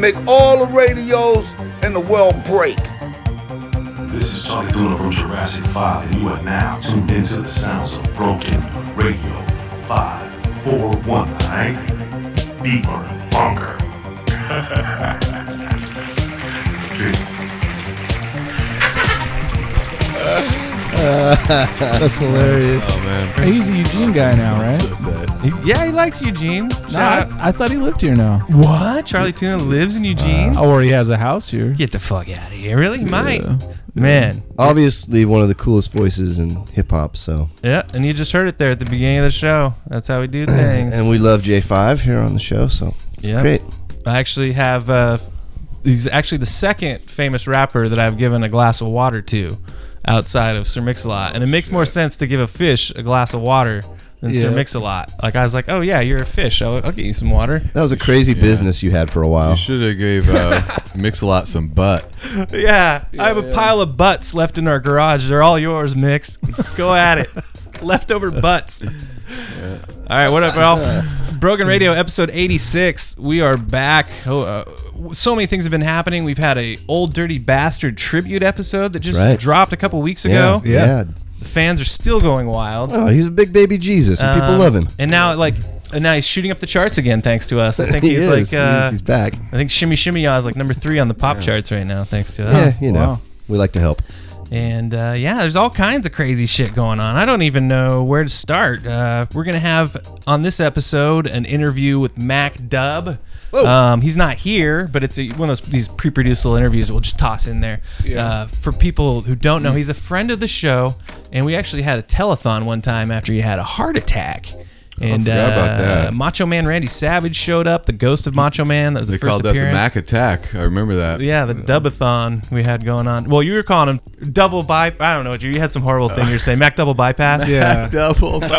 gonna make all the radios in the world break. This is Chali 2na from Jurassic 5, and you are now tuned into the sounds of Broken Radio 541, alright? Beaver Bunker. Peace. That's hilarious. Oh man. He's a Eugene guy now, right? He- yeah, he likes Eugene. No, I, I thought he lived here now. What? Chali 2na lives in Eugene? Or he has a house here. Get the fuck out of here. Really? He might. Yeah. Man. Obviously, one of the coolest voices in hip hop. So, Yeah, and you just heard it there at the beginning of the show. That's how we do things. and we love J5 here on the show. So, it's Yep. great. I actually have. Uh, he's actually the second famous rapper that I've given a glass of water to, outside of Sir Mix-a-Lot, and it makes more sense to give a fish a glass of water than Sir Mix-a-Lot. Like I was like, oh yeah, you're a fish. I'll, I'll get you some water. That was a crazy business you had for a while. You should have gave uh, Mix-a-Lot some butt. Yeah, I have a pile of butts left in our garage. They're all yours, Mix. Go at it. Leftover butts. All right, what up, y'all? Broken Radio, episode 86. We are back. Oh, uh, so many things have been happening. We've had a old dirty bastard tribute episode that just right. dropped a couple weeks ago. Yeah. The fans are still going wild. Oh, he's a big baby Jesus, and people Um, love him. And now, like, and now he's shooting up the charts again, thanks to us. I think he he's is. like, He's- uh, he's, back. I think Shimmy Shimmy Ya is like number three on the pop charts right now, thanks to us. yeah, you know, wow. we like to help. And uh, yeah, there's all kinds of crazy shit going on. I don't even know where to start. Uh, we're gonna have on this episode an interview with Mac Dub. Um, he's not here, but it's a, one of those these pre-produced little interviews we'll just toss in there. Uh, for people who don't know, he's a friend of the show, and we actually had a telethon one time after he had a heart attack. And forgot about uh, that. Macho Man Randy Savage showed up, the ghost of Macho Man. That was They the first called that the. Mac Attack. I remember that. Yeah, the dubathon we had going on. Well, you were calling him double by. I don't know what you. You had some horrible thing you were saying. Mac double bypass. Yeah. Double.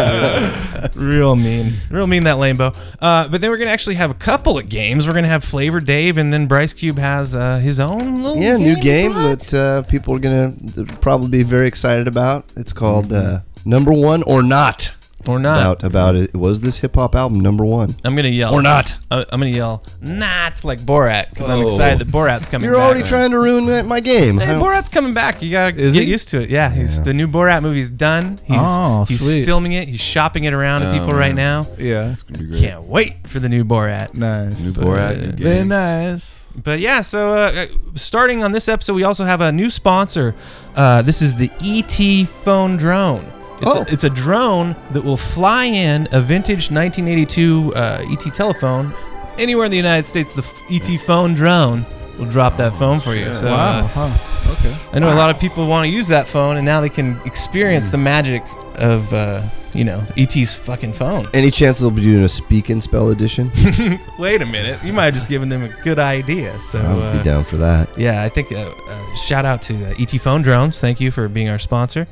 Bypass. Real mean, real mean that lambo. Uh, but then we're gonna actually have a couple of games. We're gonna have Flavor Dave, and then Bryce Cube has uh, his own little yeah, new game What? that uh, people are gonna probably be very excited about. It's called uh, Number One or Not. Or not. About about it. Was this hip hop album number one? I'm gonna yell Or not. I- I'm gonna yell not like Borat because I'm Oh. excited that Borat's coming. Back. You're back. already trying to ruin my- my game. Hey, How- Borat's coming back. You gotta Is get he? used to it. Yeah, he's the new Borat movie's done. He's Oh, he's sweet. filming it. He's shopping it around to Oh, people right now. Yeah. It's gonna be great. Can't wait for the new Borat. Nice. New Borat, new Very games. nice. But yeah, so uh, uh, starting on this episode, we also have a new sponsor. Uh, this is the ET phone drone. It's, Oh. a, it's a drone that will fly in a vintage 1982 uh, ET telephone anywhere in the United States. The ET phone drone will drop that phone for you. So wow. uh, Huh. Okay. I know a lot of people want to use that phone, and now they can experience the magic of uh, you know ET's fucking phone. Any chance they'll be doing a speak and spell edition? Wait a minute, you might have just given them a good idea. So I would uh, be down for that. yeah, I think uh, uh, shout out to uh, ET Phone Drones. Thank you for being our sponsor.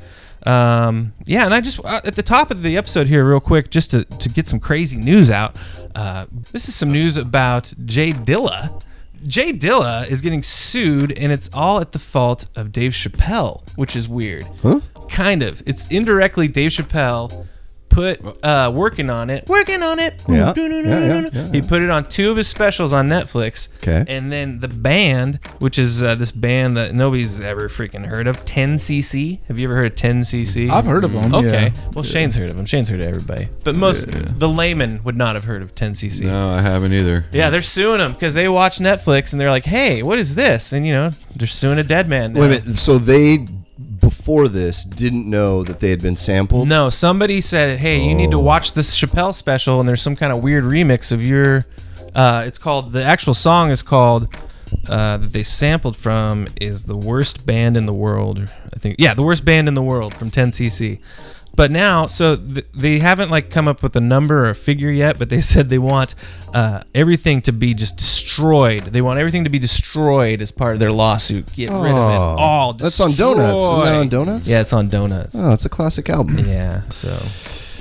Um, yeah, and I just uh, at the top of the episode here, real quick, just to, to get some crazy news out. Uh, this is some news about Jay Dilla. Jay Dilla is getting sued, and it's all at the fault of Dave Chappelle, which is weird. Huh? Kind of. It's indirectly Dave Chappelle put uh, working on it, working on it. Yeah, yeah, yeah, yeah, He put it on two of his specials on Netflix. Okay. And then the band, which is uh, this band that nobody's ever freaking heard of, 10cc. Have you ever heard of 10cc? I've heard of them. Okay. Yeah. Well, Shane's heard of them. Shane's heard of everybody. But most, the layman would not have heard of 10cc. No, I haven't either. Yeah, they're suing them because they watch Netflix and they're like, hey, what is this? And, you know, they're suing a dead man. now. Wait a minute. So they before this didn't know that they had been sampled. No, somebody said, "Hey, you need to Oh. watch this Chappelle special," and there's some kind of weird remix of your. Uh, it's called the actual song is called uh, that they sampled from is the worst band in the world. I think yeah, the worst band in the world from 10cc. But now, so th- they haven't like come up with a number or a figure yet, but they said they want uh, everything to be just destroyed. They want everything to be destroyed as part of their lawsuit. Get rid of it Oh, all. That's on Donuts. Isn't that on. Donuts? Yeah, it's on Donuts. Oh, it's a classic album. Yeah, so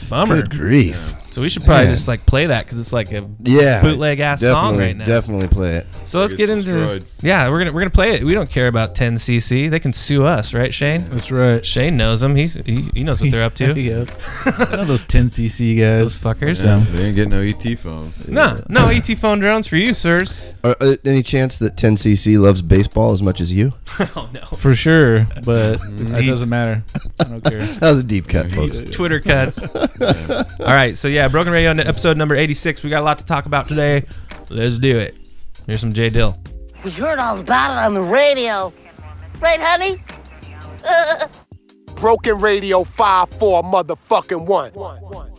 bummer. Good grief. So we should probably Man. just like play that because it's like a Yeah, bootleg ass song right now. Definitely play it. So let's get into destroyed. yeah. We're gonna we're gonna play it. We don't care about 10cc. They can sue us, right, Shane? That's right. Shane knows them. He's he, he knows what they're up to. yep. I know those 10cc guys. Those guys. fuckers. Yeah, they ain't getting no ET phones. No, no ET phone drones for you, sirs. Are, uh, any chance that 10cc loves baseball as much as you? Oh no. For sure, but it doesn't matter. I don't care. That was a deep cut, folks. Twitter cuts. All right, so yeah, Broken Radio on episode number 86. We got a lot to talk about today. Let's do it. Here's some J Dill. We heard all about it on the radio. Right, honey? Uh, uh, uh. Broken Radio 5 4 motherfucking 1. Play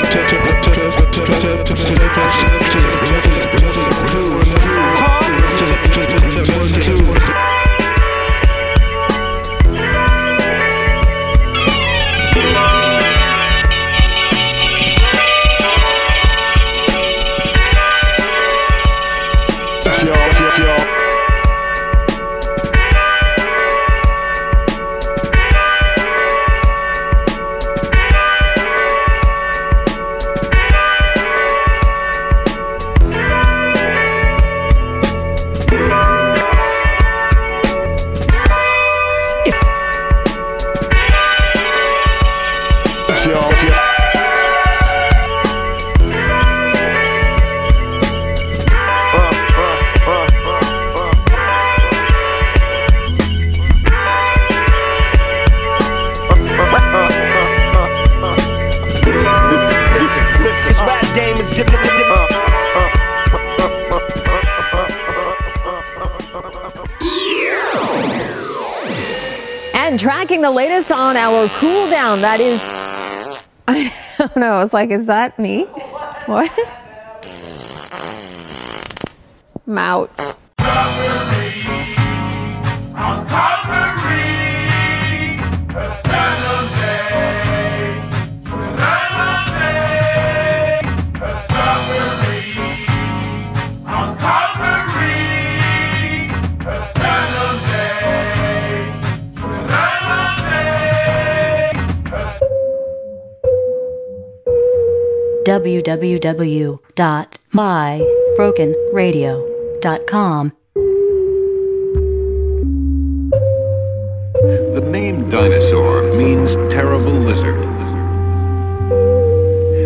to the on our cool down. That is, I don't know. It's like, is that me? What? Mout. www.mybrokenradio.com. The name dinosaur means terrible lizard.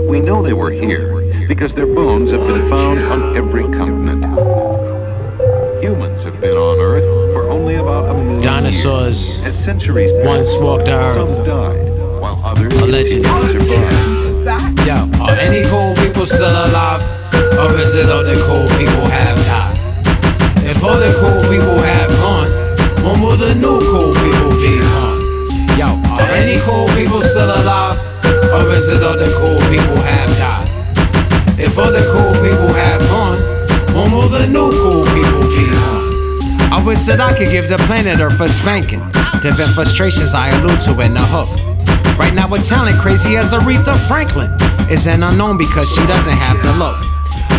We know they were here because their bones have been found on every continent. Humans have been on Earth for only about a million Dinosaurs years. Dinosaurs once passed, walked the some earth. died, while others Allegedly. survived. Any cool people still alive? Or is it all the cool people have died? If all the cool people have gone, when will the new cool people be gone? Yo, are any cool people still alive? Or is it all the cool people have died? If all the cool people have gone, when will the new cool people be on? I wish that I could give the planet Earth a spanking. Different frustrations I allude to in the hook. Right now, we're talent crazy as Aretha Franklin is an unknown because she doesn't have the look.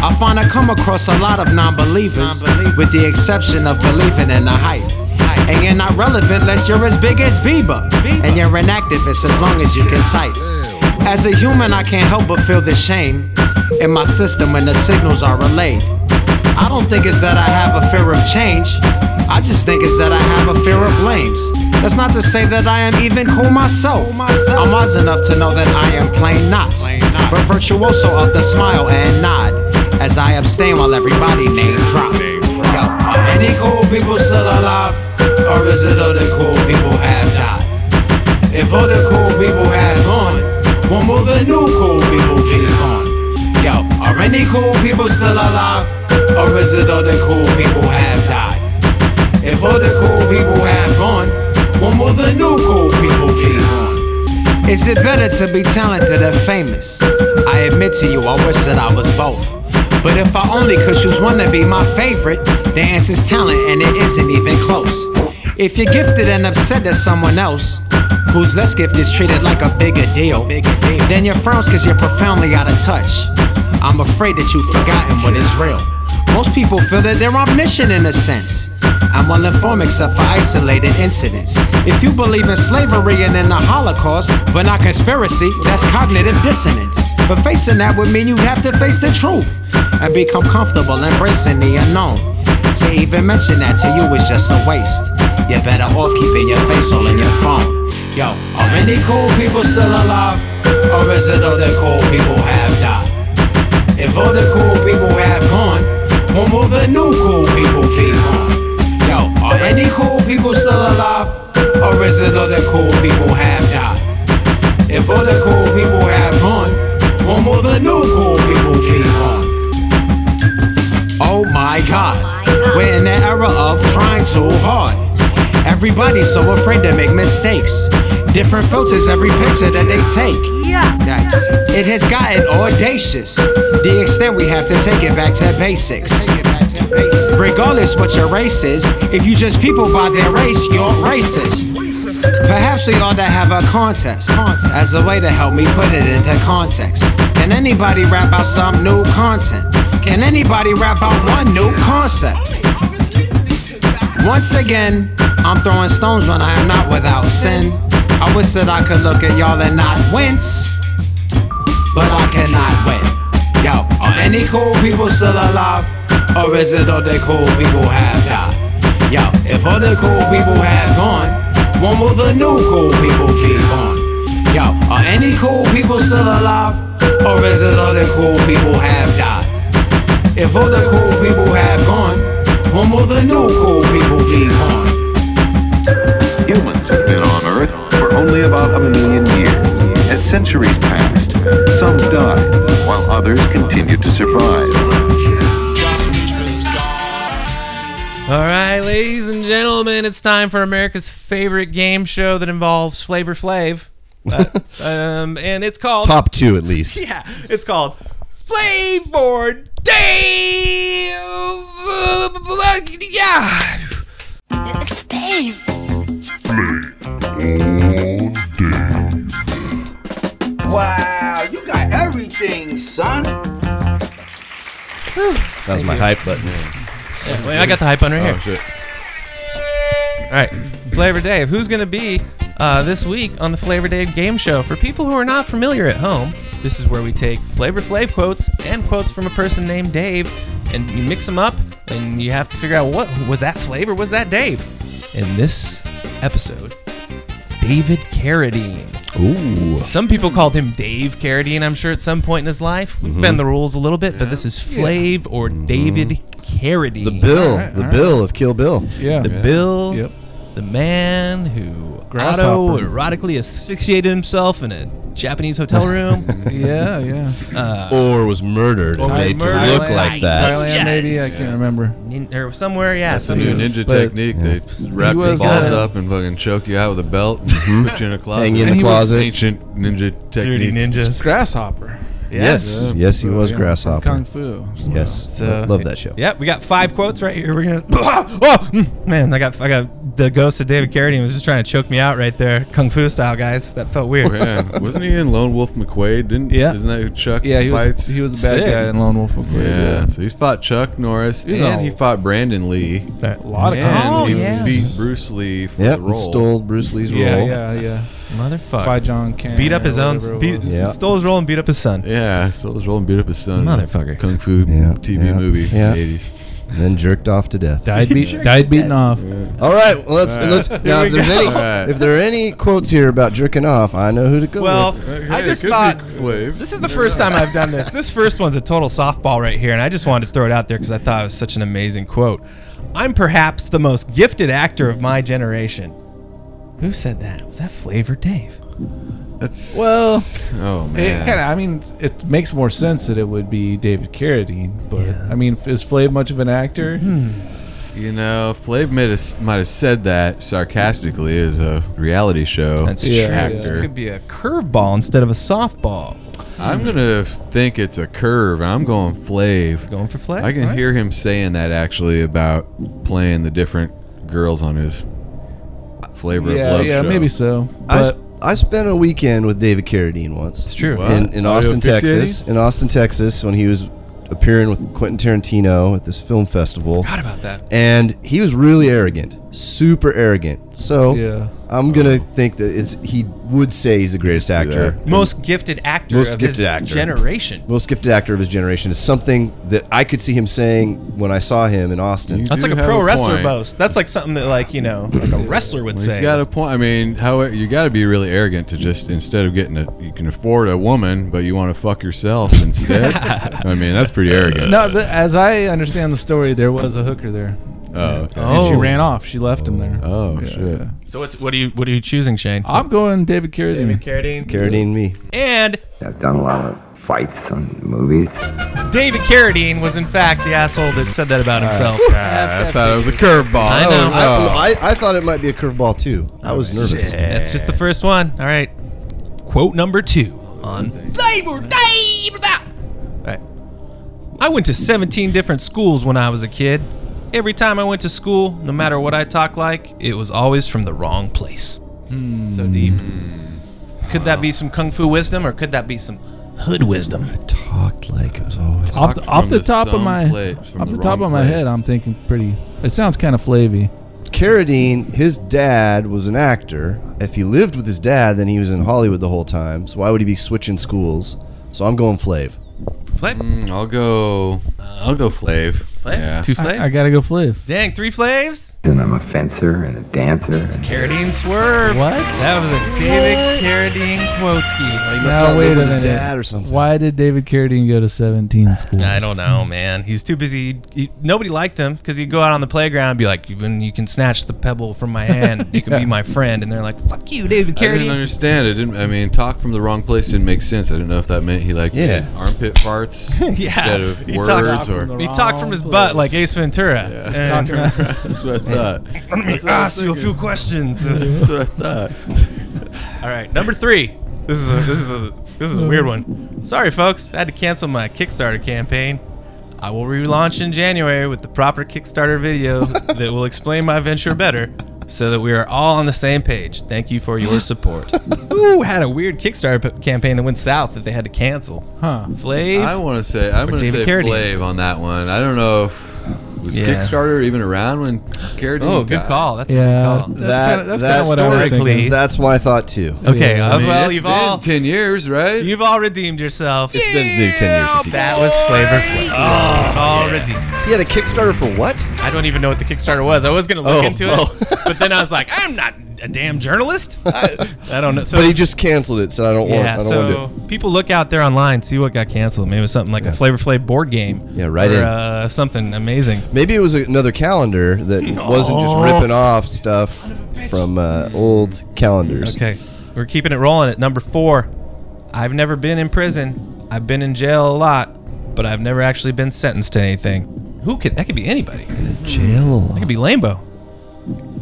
I find I come across a lot of non believers, with the exception of believing in the hype. And you're not relevant unless you're as big as Bieber. And you're an activist as long as you can type. As a human, I can't help but feel the shame in my system when the signals are relayed. I don't think it's that I have a fear of change. I just think it's that I have a fear of lames. That's not to say that I am even cool myself. I'm wise enough to know that I am plain not, but virtuoso of the smile and nod as I abstain while everybody name drop. Yo, are any cool people still alive, or is it all the cool people have died? If all the cool people have gone, when will the new cool people be gone? Yo, are any cool people still alive? Or is it all the cool people have died? If all the cool people have gone, new cool people? Is it better to be talented or famous? I admit to you, I wish that I was both. But if I only could choose one to be my favorite, the answer's talent and it isn't even close. If you're gifted and upset at someone else, who's less gifted is treated like a bigger deal, then you're frowns cause you're profoundly out of touch. I'm afraid that you've forgotten what is real. Most people feel that they're omniscient in a sense. I'm well informed except for isolated incidents. If you believe in slavery and in the Holocaust, but not conspiracy, that's cognitive dissonance. But facing that would mean you'd have to face the truth and become comfortable embracing the unknown. To even mention that to you is just a waste. You're better off keeping your face all in your phone. Yo, are any cool people still alive? Or is it all the cool people have died? If all the cool people have gone, when will the new cool people gone? Yo, are any cool people still alive? Or is it all the cool people have died? If all the cool people have gone, when will the new cool people gone? Oh my god, we're in the era of trying too hard. Everybody's so afraid to make mistakes. Different filters every picture that they take. Yikes. It has gotten audacious. The extent we have to take it back to basics. Regardless what your race is, if you just people by their race, you're racist. Perhaps we ought to have a contest as a way to help me put it into context. Can anybody rap out some new content? Can anybody rap out one new concept? Once again, I'm throwing stones when I am not without sin. I wish that I could look at y'all and not wince, but I cannot win. Yo, are any cool people still alive? Or is it all the cool people have died? Yo, if all the cool people have gone, when will the new cool people be gone? Yo, are any cool people still alive? Or is it all the cool people have died? If all the cool people have gone, when will the new cool people be gone? Humans have been on Earth for only about a million years. As centuries passed, some died, while others continued to survive. All right, ladies and gentlemen, it's time for America's favorite game show that involves Flavor Flav. Uh, um, and it's called Top two at least. Yeah, it's called Flavor Dave. Yeah. It's Dave. Wow, you got everything, son. That was my hype button. Yeah, wait, I got the hype button right Oh, here. All right, Flavor Dave. Who's going to be uh, this week on the Flavor Dave game show? For people who are not familiar at home, this is where we take Flavor Flav quotes and quotes from a person named Dave, and you mix them up, and you have to figure out what was that Flavor, was that Dave? In this episode, David Carradine. Ooh. Some people called him Dave Carradine, I'm sure, at some point in his life. We've Mhm. bent the rules a little bit, but this is Flav or David Carradine. The Bill, the Bill of Kill Bill. Yeah. The Bill, the man who Grasshopper. auto erotically asphyxiated himself in a Japanese hotel room. Yeah, yeah. Uh, or was murdered and Or made to murdered. look like that. Thailand, maybe I can't remember. nin- or somewhere, yeah. That's a some new ninja but- technique. They wrap your balls uh, up and fucking choke you out with a belt and put you in a closet. Hang you in And the closet. Ancient ninja Dirty technique. ninjas. Grasshopper. Yes, Yeah. yes, he was Yeah, grasshopper. Kung Fu. so- Yes, So- love that show. Yep, we got five quotes right here. We're gonna. Oh, mm, man, I got I got the ghost of David Carradine was just trying to choke me out right there, kung fu style, guys. That felt weird. Man, wasn't he in Lone Wolf McQuade? Didn't Yeah. Isn't that who Chuck Yeah, he was he was the bad Sick. guy in Lone Wolf McQuade. yeah. So he's fought Chuck Norris He and on- he fought Brandon Lee. That- A lot of and Oh, he yeah. beat Bruce Lee for Yep, the role. stole Bruce Lee's role. Yeah, role. yeah, yeah. Motherfucker. By John Cannon. beat up his own. whatever it Beat, was. Yeah. Stole his role and beat up his son. Yeah, stole his role and beat up his son. Motherfucker. Kung Fu Yeah, TV yeah, movie yeah. in the 80s. And then jerked off to death. Died, beat, died beating off. All right, well, let's All right. let's now. If there's go. any, All right. if there are any quotes here about jerking off, I know who to go with. Well, with. I just thought this is the first time I've done this. This first one's a total softball right here, and I just wanted to throw it out there because I thought it was such an amazing quote. I'm perhaps the most gifted actor of my generation. Who said that? Was that Flavor Dave? That's Well, oh it man. kind of. I mean, it makes more sense that it would be David Carradine, but I mean, is Flav much of an actor? Hmm. You know, Flav might have, might have said that sarcastically as a reality show That's Yeah, true. yeah. This could be a curveball instead of a softball. I'm gonna think it's a curve, and I'm going Flav. Going for Flav? I can Alright. hear him saying that actually about playing the different girls on his Flavor of Yeah, Love yeah, show. maybe so. I, sp- I spent a weekend with David Carradine once. It's true. What? in, in Austin. Texas. In Austin, Texas, when he was appearing with Quentin Tarantino at this film festival. Forgot about that. And he was really arrogant, super arrogant. So Yeah. I'm gonna think that it's he would say he's the greatest actor, that. Most gifted actor Most of gifted his actor. generation. most gifted actor of his generation. Is something that I could see him saying when I saw him in Austin. You That's like a pro a wrestler point. boast. That's like something that, like you know, like a wrestler would Well, say. He's got a point. I mean, how you got to be really arrogant to just instead of getting a, you can afford a woman, but you want to fuck yourself instead. I mean, that's pretty arrogant. no, the, as I understand the story, there was a hooker there. Oh, okay. And she Oh. ran off. She left him there. Oh, Yeah, shit. so what's what are you what are you choosing, Shane? I'm going David Carradine. Carradine. Carradine, me. And I've done a lot of fights on movies. David Carradine was in fact the asshole that said that about himself. I thought it was a curveball. I know. Oh, I, oh. I, I thought it might be a curveball too. I was oh, nervous. That's just the first one. All right. Quote number two on Flavor Dave. All right. I went to 17 different schools when I was a kid. Every time I went to school, no matter what I talked like, it was always from the wrong place. So deep. Could that be some kung fu wisdom, or could that be some hood wisdom? I talked like it was always. Off the, Talked off from the the top of some my place- from off the the top wrong of my head. I'm thinking pretty. It sounds kind of flavy. Carradine, his dad was an actor. If he lived with his dad, then he was in Hollywood the whole time. So why would he be switching schools? So I'm going Flav. Flav? Mm, I'll go. I'll go Flav. Flav? Yeah. Two flaves? I, I gotta go Flav. Dang, three flaves? And I'm a fencer and a dancer. And Carradine swerve. What? That was a David Carradine quoteski. He must Now not wait live a with his minute. dad or something. Why did David Carradine go to 17 schools? I don't know, man. He's too busy. He, nobody liked him because he'd go out on the playground and be like, "When you can snatch the pebble from my hand, you can be my friend." And they're like, "Fuck you, David Carradine. I didn't Carradine." understand. It didn't. I mean, talk from the wrong place didn't make sense. I didn't know if that meant he like Yeah. armpit farts Yeah. instead of He words talked or. from He talked from his wrong butt like Ace Ventura. Yeah. And- That's what I thought. Let me ask you a few questions. That's what I thought. All right, number three. This is a, this is a this is a weird one. Sorry, folks. I had to cancel my Kickstarter campaign. I will relaunch in January with the proper Kickstarter video that will explain my venture better, so that we are all on the same page. Thank you for your support. Ooh, had a weird Kickstarter p- campaign that went south that they had to cancel. Huh. Flav. I want to say I'm going to David say Carradine. Flav on that one. I don't know if was Yeah. Kickstarter even around when Carradine. oh, good got- call. That's Yeah. a good call. That's kinda- that's that's what I was historically- thinking. That's my thought too. Okay, Yeah. uh, I mean, well, it's you've been all ten years, right? you've all redeemed yourself. It's been maybe ten years since That was Flavor Flav. Oh, all redeemed. He had a Kickstarter for what? I don't even know what the Kickstarter was. I was gonna look Oh, into oh. it, but then I was like, I'm not a damn journalist. I, I don't know. So, but he just canceled it, so I don't want. yeah. I don't So want to. people look out there online, see what got canceled. Maybe it was something like a Flavor Flav board game. Yeah, right or, in. Uh, something amazing. Maybe it was another calendar that wasn't just ripping off stuff from uh, old calendars. Okay, we're keeping it rolling at number four. I've never been in prison. I've been in jail a lot, but I've never actually been sentenced to anything. Who could that could be anybody. In Jail. That could be Lambo.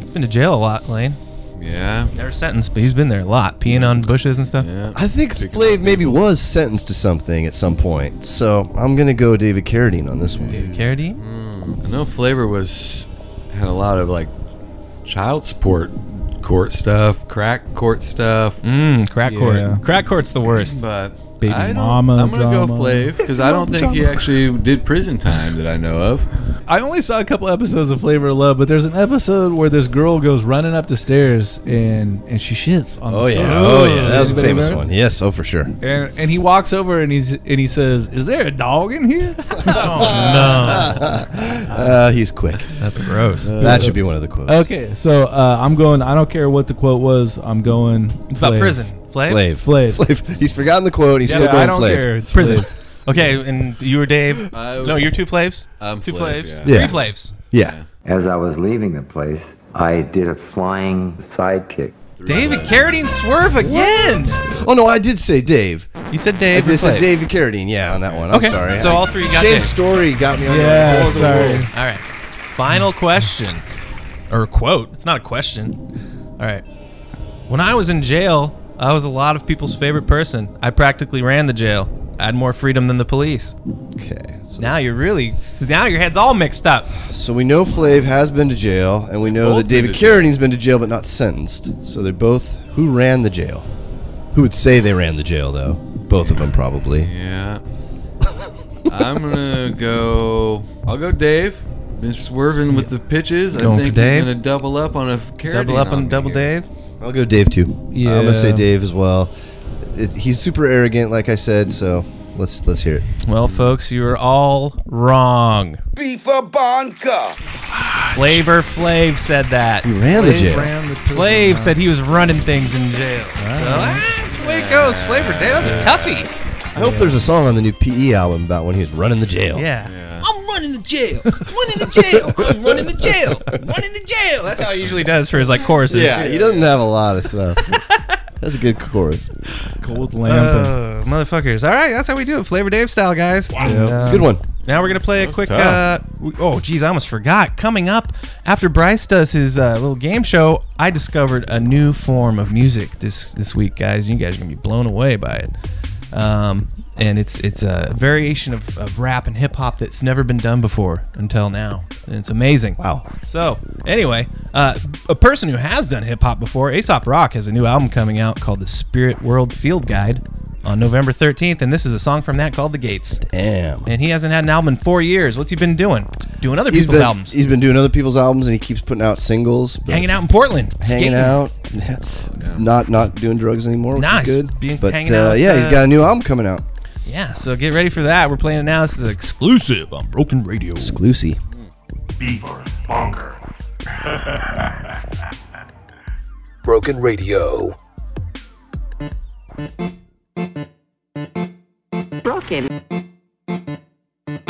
He's been to jail a lot, Lane. Yeah. Never sentenced, but he's been there a lot, peeing on bushes and stuff. Yeah. I think Flav maybe was sentenced to something at some point, so I'm gonna go David Carradine on this one. David Carradine. Hmm. I know Flavor was had a lot of like child support court stuff, crack court stuff. Mmm, crack Yeah. court. Crack court's the worst. But Baby I don't, mama I'm gonna drama. go Flav because I don't think he actually did prison time that I know of. I only saw a couple episodes of Flavor of Love, but there's an episode where this girl goes running up the stairs and and she shits on Oh the yeah, stairs. oh yeah, that was a Anybody famous remember? one. Yes, oh for sure. And and he walks over and he's and he says, "Is there a dog in here?" Oh no, Uh, he's quick. That's gross. That should be one of the quotes. okay, so uh, I'm going. I don't care what the quote was. I'm going. It's about prison. Flav? Flav. Flav. Flav. He's forgotten the quote. He's Yeah, still going I don't Flav. care. It's Prison. Flav. Okay, and you were Dave. I was- no, you're two flaves. I'm two Flav, Flavs. yeah. Yeah. Three flaves. Yeah. As I was leaving the place, I did a flying sidekick. David Carradine swerve again. Oh no, I did say Dave. You said I Dave. or did say Flav? David Carradine. Yeah, on that one. I'm Okay, sorry. so I- all three got Shane's Dave. story got me on Yeah, the, more sorry. All right. Final question. Or quote. It's not a question. All right. When I was in jail, I was a lot of people's favorite person. I practically ran the jail. I had more freedom than the police. Okay. So, Now you're really now your head's all mixed up. so we know Flav has been to jail, and we know Both that David Carradine's been to jail but not sentenced. So they're both who ran the jail. Who would say they ran the jail though? Both of them probably. Yeah. I'm gonna go. I'll go Dave. Been swerving with the pitches. I Going for think Dave? he's gonna double up on a Carradine Double up on me double here. Dave. I'll go Dave too. Yeah. I'm gonna say Dave as well. It, he's super arrogant, like I said. So let's let's hear it. Well, folks, you are all wrong. Beefa Bonka. Flavor Flav said that. He ran the Flav jail. ran the prison, Flav huh? said he was running things in jail. So, ah, that's the way it goes. Flavor Dave, that's a toughie. I hope there's a song on the new PE album about when he was running the jail. Yeah. I'm running the jail. running the jail. I'm running the jail. running the jail. That's how he usually does for his like choruses. Yeah, he doesn't have a lot of stuff. That's a good chorus. Cold lamp. Uh, motherfuckers. All right, that's how we do it. Flavor Dave style, guys. And, It's a uh, good one. Now we're gonna play a quick. Uh, oh, geez, I almost forgot. Coming up after Bryce does his uh, little game show, I discovered a new form of music this this week, guys. You guys are gonna be blown away by it. Um, and it's it's a variation of, of rap and hip hop that's never been done before until now, and it's amazing. Wow. So anyway, uh, a person who has done hip hop before, Aesop Rock, has a new album coming out called The Spirit World Field Guide on November 13th, and this is a song from that called The Gates. Damn. And he hasn't had an album in four years. What's he been doing? Doing other He's people's been, albums. he's been doing other people's albums and he keeps putting out singles. hanging out in Portland. hanging skating. out. Not not doing drugs anymore, which Nice. is good. Being- but uh, out, yeah, he's got a new album coming out. Yeah, so get ready for that. We're playing it now. This is exclusive on Broken Radio. Exclusive. Beaver Bunker. Broken Radio. Broken.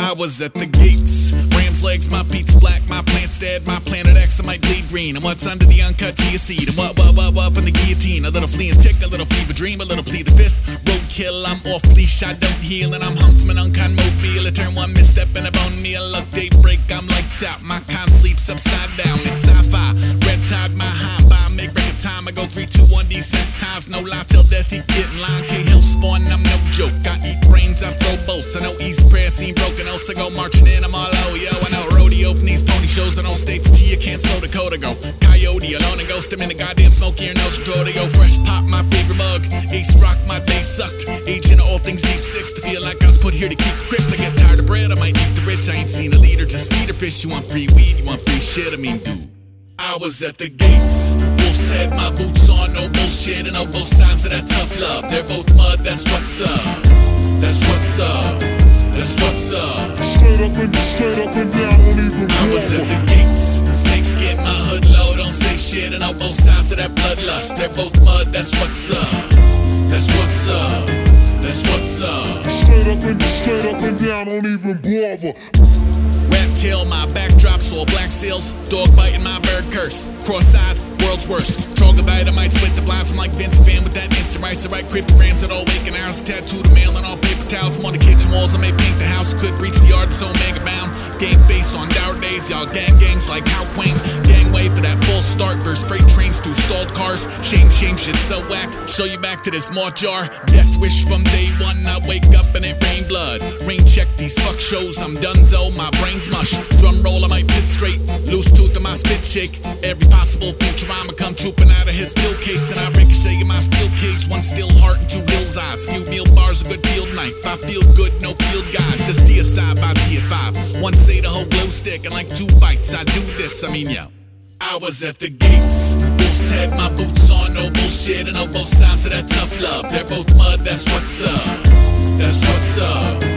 I was at the gates. Ram's legs, my beats black, my plant's dead, my planet X, I might bleed green. And what's under the uncut chia seed? And what, what, what, what from the guillotine? A little flea and tick, a little fever dream, a little plead the fifth. Roadkill, I'm off leash, I don't heal, and I'm hung from an unkind mobile. A turn one misstep and a bone meal. Look, daybreak, I'm lights out. My con sleeps upside down. It's sci-fi. Red tide, my high by make record time. I go 3, 2, 1, times. No lie till death, he get in line. K Hill spawn, I'm no joke. I eat brains, I throw bolts. I no easy prayer scene broken oh, oats. I go marching in, I'm all low, yo. I know rodeo from these pony shows. I don't stay for tea, you can't slow. I go coyote alone and ghost. I'm in the goddamn smoke here, no go fresh pop, my favorite mug. Ace rock, my bass sucked. Agent of all things deep six to feel like I was put here to keep the crypt. I get tired of bread, I might eat the rich. I ain't seen a leader, just feed a fish. You want free weed, you want free shit. I mean, dude. I was at the gates. Wolf said my boots on, no bullshit, and on both sides of that tough love. They're both mud, that's what's up. That's what's up. That's what's up. Straight up and straight up and down, don't even I was at the gates. Snake skin, my hood low, don't say shit, and on both sides of that bloodlust. They're both mud, that's what's up. That's what's up. That's what's up. Straight up and straight up and down, don't even bother. Tail, my backdrops, all black seals. Dog biting my bird curse. Cross eyed, world's worst. Talk about it, I might split the blinds. I'm like Vince Van with that instant rice. I write cryptograms at all waking hours, tattooed the mail on all paper towels. I'm on the kitchen walls, I may paint the house. Could reach the yard, so mega bound. Game face on dour days, y'all gang gangs like how Queen. Gangway for that full start, verse freight trains through stalled cars. Shame, shame, shit so whack. Show you back to this more jar. Death wish from day one, I wake up and it rain blood. Rain check these fuck shows, I'm donezo, my brain's mush. Drum roll, I might piss straight. Loose tooth in my spit shake. Every possible future I'ma come trooping out of his pill case. And I ricochet in my steel cage. One still heart and two wheels eyes. Few meal bars, a good field knife. I feel good, no field guide. Just deicide by T5. One say the whole glow stick and like two bites. I do this, I mean, yo. I was at the gates. Wolf's head, my boots on, no bullshit, and on both sides of that tough love. They're both mud, that's what's up. That's what's up.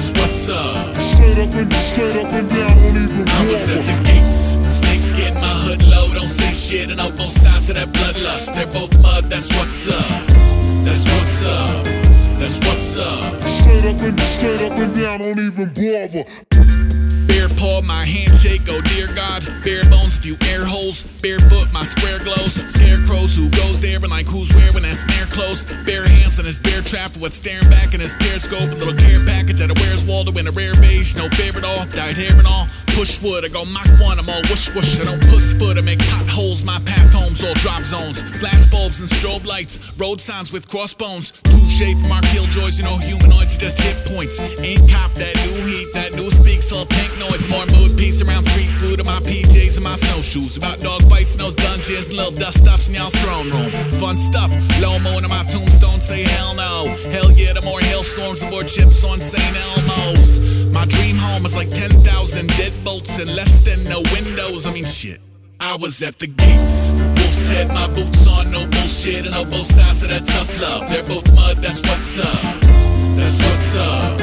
That's what's up. Straight up and straight up and down, don't even I was at the gates. Snakes getting my hood low, don't say shit, and on both sides of that bloodlust. They're both mud, that's what's up. That's what's up. That's what's up. Straight up and straight up and down, don't even bother. Bare paw, my handshake, oh dear God. Bare bones, few air holes. Barefoot, my square glows. Scarecrows, who goes there and like who's where when that snare close. Bare hands on his bear trap, what's staring back in his periscope. A little care package at a Where's Waldo in a rare beige. No fair at all, dyed hair and all. Push wood, I go Mach 1, I'm all whoosh whoosh. I don't pussyfoot, I make potholes. My path homes, all drop zones. Flash bulbs and strobe lights. Road signs with crossbones. Touche from our killjoys, you know, humanoids, just hit points. Ain't cop that new heat, that new so pink noise. More mood, peace around street food and my PJs and my snowshoes. About dog fights those dungeons little dust ups in y'all's throne room. It's fun stuff. Low mo into my tombstone, say hell no. Hell yeah, the more hailstorms aboard ships on St. Elmo's. My dream home is like 10,000 deadbolts and less than no windows. I mean, shit. I was at the gates. Wolf's head, my boots on, no bullshit, and on both sides of that tough love. They're both mud, that's what's up. That's what's up.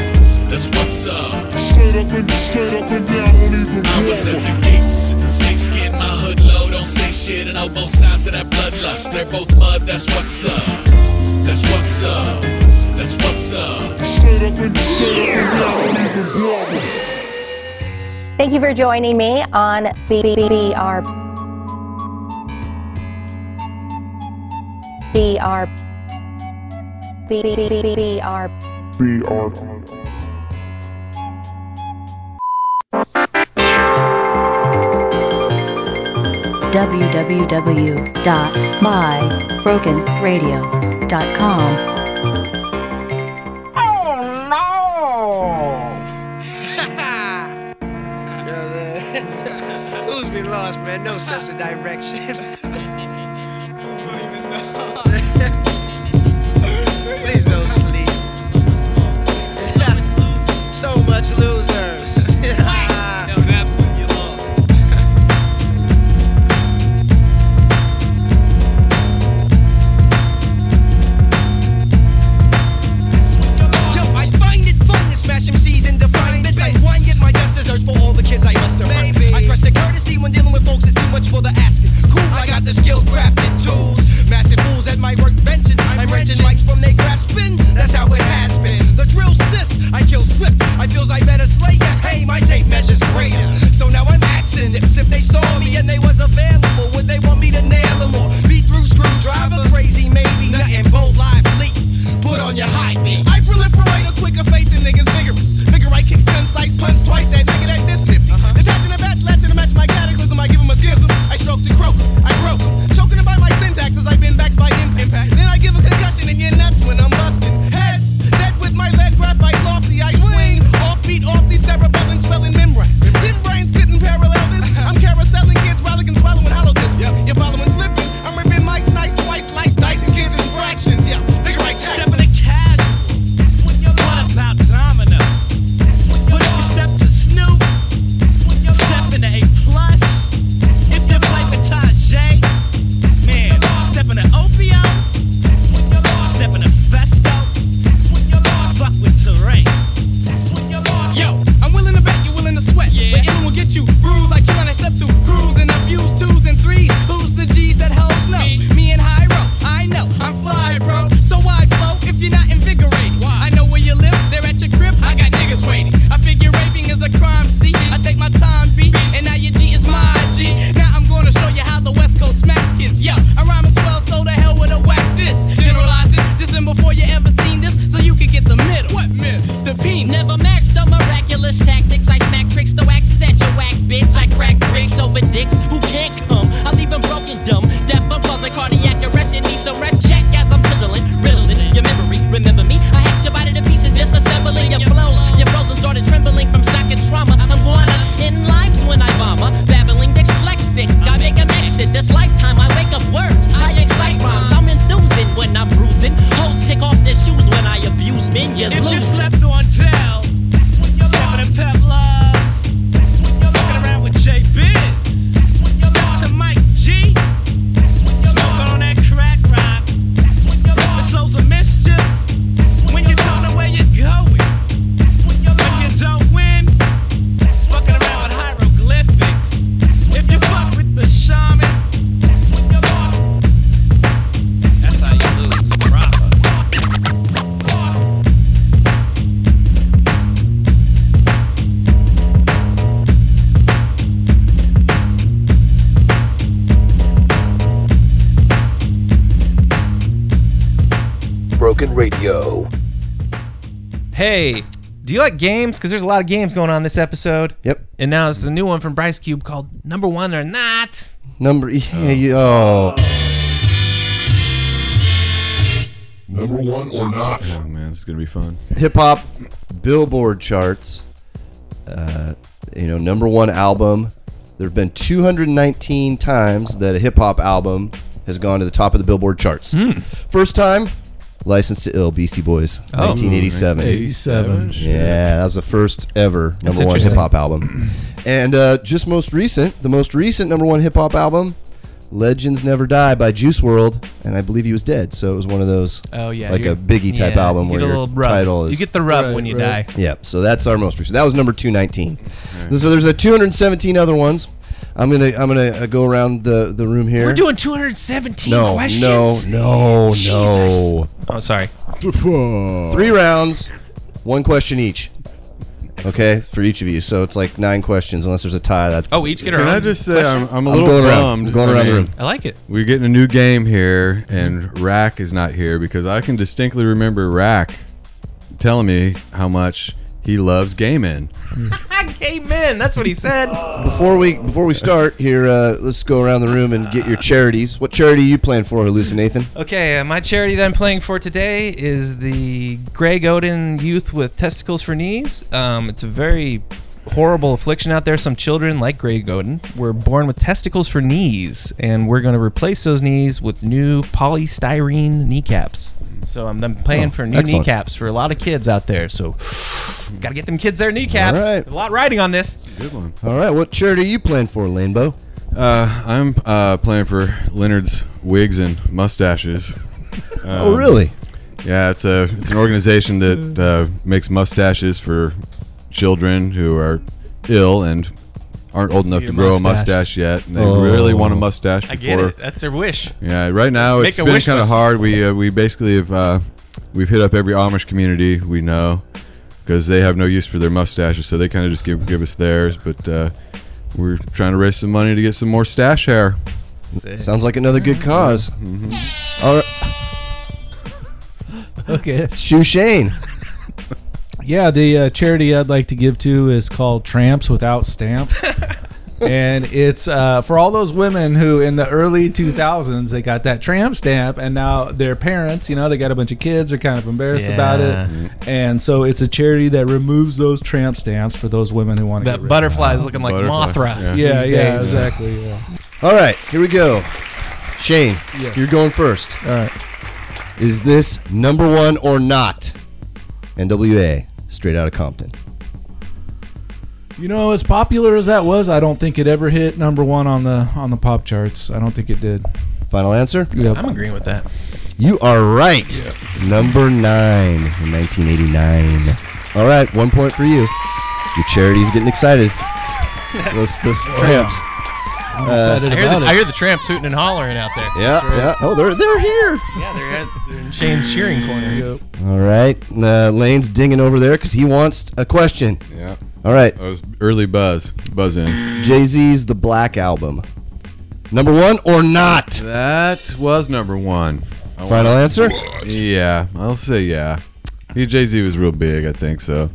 That's what's up. Straight up and straight up and down, don't even I was at the gates. Snakes getting my hood low, don't say shit, and on both sides of that bloodlust. They're both mud, that's what's up. That's what's up. That's what's up. Straight up and straight up and down, don't even bother. Thank you for joining me on BBR. BR. BBR. BR. www.mybrokenradio.com. Oh, Who's been lost, man? No sense of direction. Please don't sleep. so much losers. Hey, do you like games? Because there's a lot of games going on this episode. Yep. And now it's a new one from Bryce Cube called Number One or Not. Number yeah, you, oh. Number one or not? Oh man, this is gonna be fun. hip hop Billboard charts. Uh, you know, number one album. There have been 219 times that a hip hop album has gone to the top of the Billboard charts. First time, Licensed to Ill, Beastie Boys, Oh. 1987. 87. Yeah, that was the first ever That's number one hip hop album. and uh, just most recent, the most recent number one hip hop album, Legends Never Die by Juice WRLD, and I believe he was dead. So it was one of those, Oh, yeah, like a Biggie type yeah, album you where get a your rub. title is You get the rub Right, when you right. die. Yep. So that's our most recent. That was number two nineteen. So there's a 217 other ones. I'm gonna I'm gonna uh, go around the the room here. We're doing 217 no, questions. no, no, Jesus. no. Oh, sorry. Three rounds, one question each. Okay, for each of you. So it's like nine questions, unless there's a tie. That Oh, each get our Can own. I just say question? I'm, I'm a I'm little going around. bummed. I'm going I around the mean, room. I like it. We're getting a new game here, and Rack is not here because I can distinctly remember Rack telling me how much he loves gaming. Gay men. That's what he said. before we before we start here, uh, let's go around the room and get your charities. What charity are you playing for, Lucy Nathan? Okay, uh, my charity that I'm playing for today is the Greg Oden Youth with Testicles for Knees. Um, it's a very horrible affliction out there. Some children, like Greg Oden, were born with testicles for knees, and we're going to replace those knees with new polystyrene kneecaps. So I'm, I'm paying Oh, for new excellent. kneecaps for a lot of kids out there. So got to get them kids their kneecaps. All right. A lot riding on this. Good one. All right, what charity are you playing for, Lanebo? Uh, I'm uh, playing for Leonard's wigs and mustaches. oh, Um, really? Yeah, it's a it's an organization that uh, makes mustaches for children who are ill and aren't old enough to grow a mustache. mustache yet. And they Oh. really want a mustache. I get it. That's their wish. Yeah, right now Make it's a been kind of hard. We uh, we basically have uh, we've hit up every Amish community we know because they have no use for their mustaches, so they kind of just give give us theirs. But uh, we're trying to raise some money to get some more stash hair. Sounds like another good cause. Mm-hmm. All right, Okay. Shoe Shane. Yeah, the uh, charity I'd like to give to is called Tramps Without Stamps. and it's uh, for all those women who in the early 2000s they got that tramp stamp and now their parents you know they got a bunch of kids are kind of embarrassed about it and so it's a charity that removes those tramp stamps for those women who want to That butterfly is looking like Butterfly, Mothra. yeah. yeah yeah exactly yeah All right, here we go. Shane, Yes. you're going first. all right Is this number one or not? NWA, straight out of Compton. you know as popular as that was i don't think it ever hit number one on the on the pop charts i don't think it did Final answer? Yep. I'm agreeing with that. You are right. Number nine in 1989. All right, one point for you. Your charity's getting excited. Those, those tramps. I'm Uh, I hear, the, I hear the tramps hooting and hollering out there. Yeah, yeah. Oh, they're they're here. Yeah, they're, at, they're in Shane's cheering corner. Yep. All right, uh, Lane's dinging over there because he wants a question. Yeah, All right, that was early buzz buzz in. Jay Z's The Black Album. Number one or not? That was number one. I Final want- answer? Yeah, I'll say yeah. He Jay Z was real big, I think so.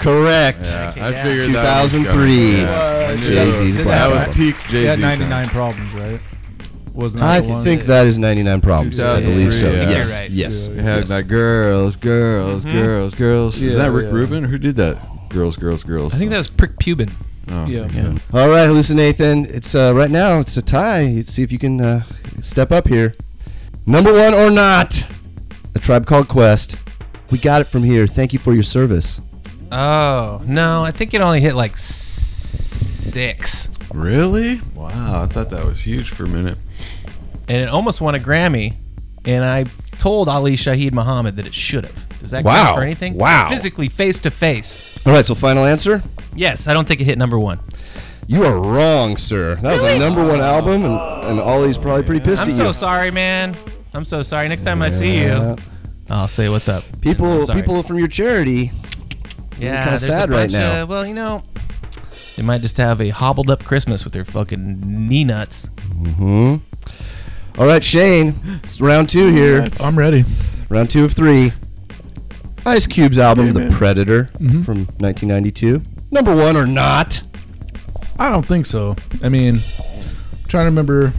Correct. Yeah, I Yeah. figured 2003. coming. Yeah, Jay-Z's that. Black That was peak Jay He Z. had 99 problems right wasn't that I the one? think that is 99 problems. I believe so. yeah. Yes, right. yes. It had yes. that girls, girls, girls, girls. Is Yeah, that Rick yeah. Rubin? Who did that? Girls, girls, girls. I think that was Prick Pubin. Oh. yeah, All right, Hallucinathan. It's uh, right now. It's a tie. Let's see if you can uh, step up here. Number one or not? A tribe called Quest. We got it from here. Thank you for your service. Oh no, I think it only hit like six, Really? Wow, I thought that was huge for a minute. and it almost won a Grammy. And I told Ali Shaheed Muhammad that it should have. Does that Wow. count for anything? Wow. Physically, face to face. All right, so final answer. Yes, I don't think it hit number one. You are wrong, sir. That was a number one album, and, and Ali's probably pretty pissed at you. I'm at so you. sorry, man. I'm so sorry. Next time I see you, I'll say what's up. People, I'm sorry. people from your charity. Yeah, kind of sad right now. of- well, you know, they might just have a hobbled up Christmas with their fucking knee nuts. Mm-hmm. All right, Shane. It's round two here. I'm ready. Round two of three. Ice Cube's album, The Predator, Mm-hmm. from 1992. Number one or not? I don't think so. I mean, I'm trying to remember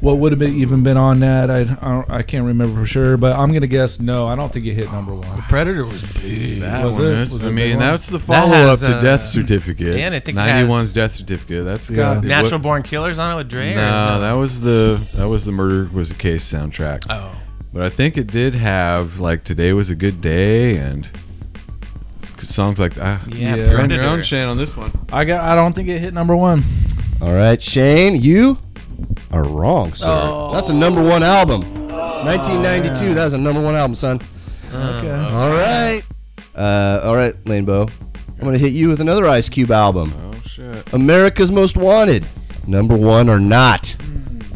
what would have been, even been on that. I, I, I can't remember for sure, but I'm gonna guess no. I don't think it hit number one. The Predator was big. That Was one it? is. Was it I a big mean, one? that's the That follow has, up to uh, Death Certificate. and I think it has- 91's Death Certificate. That's Yeah. got it Natural wa- Born Killers on it with Dre. or No, that was the that was the Murder Was a Case soundtrack. Oh. But I think it did have like Today Was a Good Day and songs like that. Yeah, Yeah. You're on your own, Predator. Shane, on this one. I got. I don't think it hit number one. All right, Shane, you are wrong, sir. Oh. That's a number one album. 1992. That was a number one album, son. Okay. All right. Uh, all right, Lanebo. I'm gonna hit you with another Ice Cube album. Oh shit. America's Most Wanted. Number one or not?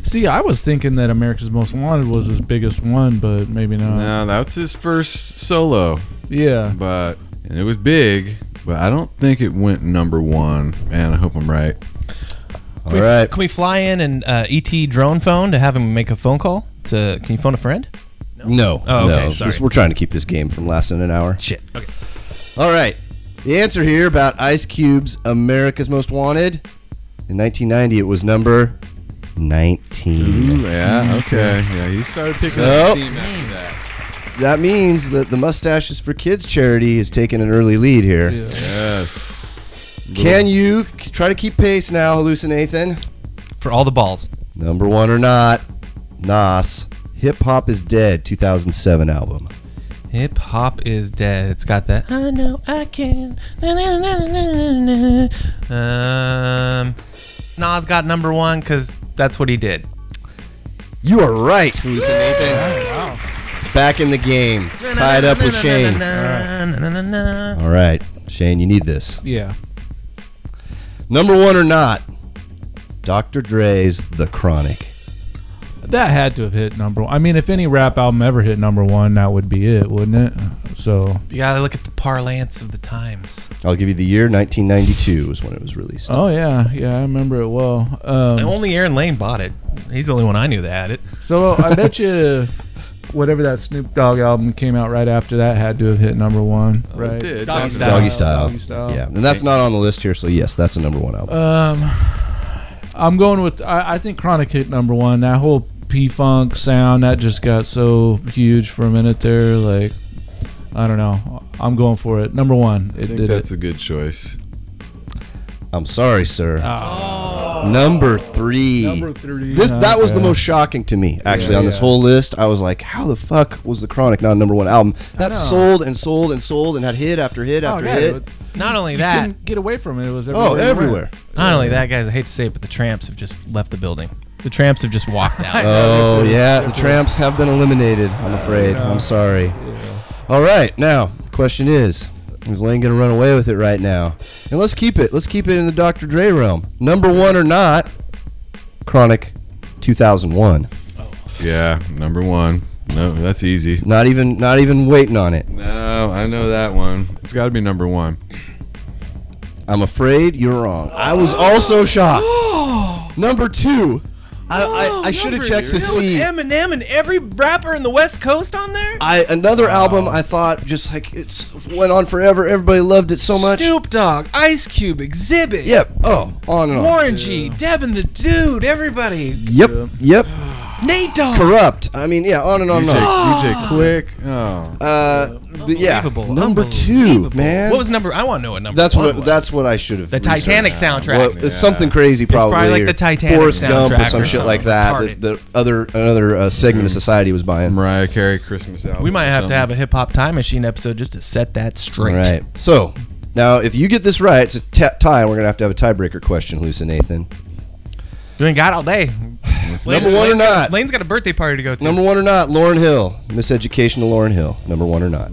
See, I was thinking that America's Most Wanted was his biggest one, but maybe not. No, that's his first solo, Yeah. but and it was big, but I don't think it went number one. Man, I hope I'm right. All Can we- right. Can we fly in an uh, ET drone phone to have him make a phone call? To can you phone a friend? No. Oh, okay, no. sorry. This- we're trying to keep this game from lasting an hour. Shit. Okay. All right. The answer here about Ice Cube's America's Most Wanted. In 1990, it was number 19. Ooh, yeah, okay. Yeah, he started picking So- up steam after that. That means that the Mustaches for Kids charity is taking an early lead here. Yes. Can you try to keep pace now, Hallucinathan? For all the balls. Number one or not? Nas. Hip Hop is Dead, 2007 album. Hip hop is dead. It's got that. I know I can. Na, na, na, na, na, na. Um, Nas got number one because that's what he did. You are right, Hallucinathan. Wow. Back in the game. Tied up with Shane. All right, Shane, you need this. Yeah. Number one or not? Dr. Dre's The Chronic. That had to have hit number one. I mean, if any rap album ever hit number one, that would be it, wouldn't it? So, You gotta look at the parlance of the times. I'll give you the year 1992 is when it was released. oh yeah, yeah, I remember it well. Um, only Aaron Lane bought it. He's the only one I knew that had it. so I bet you, whatever that Snoop Dogg album came out right after that had to have hit number one, Oh, it right? did. Doggy Doggy Style. Doggy Style. Doggy Style. Yeah, and that's not on the list here, so yes, that's a number one album. Um, I'm going with. I, I think Chronic hit number one. That whole P Funk sound that just got so huge for a minute there. Like, I don't know. I'm going for it. Number one. I It think did that's it. a good choice. I'm sorry, sir. Oh. Number three. Number three. This that was the most shocking to me actually Yeah, on this yeah. whole list. I was like, how the fuck was the Chronic not a number one album? That sold and sold and sold and had hit after hit Oh, after yeah, hit. Not only you that, couldn't get away from it. It was everywhere. Oh, everywhere. went. not only that, guys. I hate to say it, but the Tramps have just left the building. The Tramps have just walked out. Oh yeah, the Tramps have been eliminated. I'm afraid. I'm sorry. All right, now question is, is Lane gonna run away with it right now? And let's keep it. Let's keep it in the Dr. Dre realm. Number one or not? Chronic, 2001. Yeah, number one. No, that's easy. Not even not even waiting on it. No, I know that one. It's got to be number one. I'm afraid you're wrong. I was also shocked. Number two. I, I, I oh, should have checked to see. Eminem and every rapper in the West Coast on there. I another album I thought just like it's went on forever. Everybody loved it so much. Snoop Dogg, Ice Cube, Xzibit. Yep. Oh, on and on. Warren G, Devin the Dude, everybody. Yep. Yep. Nate Dogg. Kurupt. I mean, yeah, on and on and DJ, on. DJ Quik. Oh. Uh, but yeah, Unbelievable, number two, unbelievable. man. What was number? I want to know what number. That's one what was. that's what I should have. The Titanic researched. soundtrack. Well, it's something crazy, It's probably. probably like or the Titanic Forrest Gump or soundtrack some or shit like something that. retarded. That the other another uh, segment of society was buying. Mariah Carey Christmas album. We might have to have a hip hop time machine episode just to set that straight. All right. So now, if you get this right, it's a t- tie, and we're gonna have to have a tiebreaker question, Lucy Nathan. You ain't got all day. Number one or Lane's got- not? Lane's got a birthday party to go to. Number one or not? Lauryn Hill, Miseducation to Lauryn Hill. Number one or not?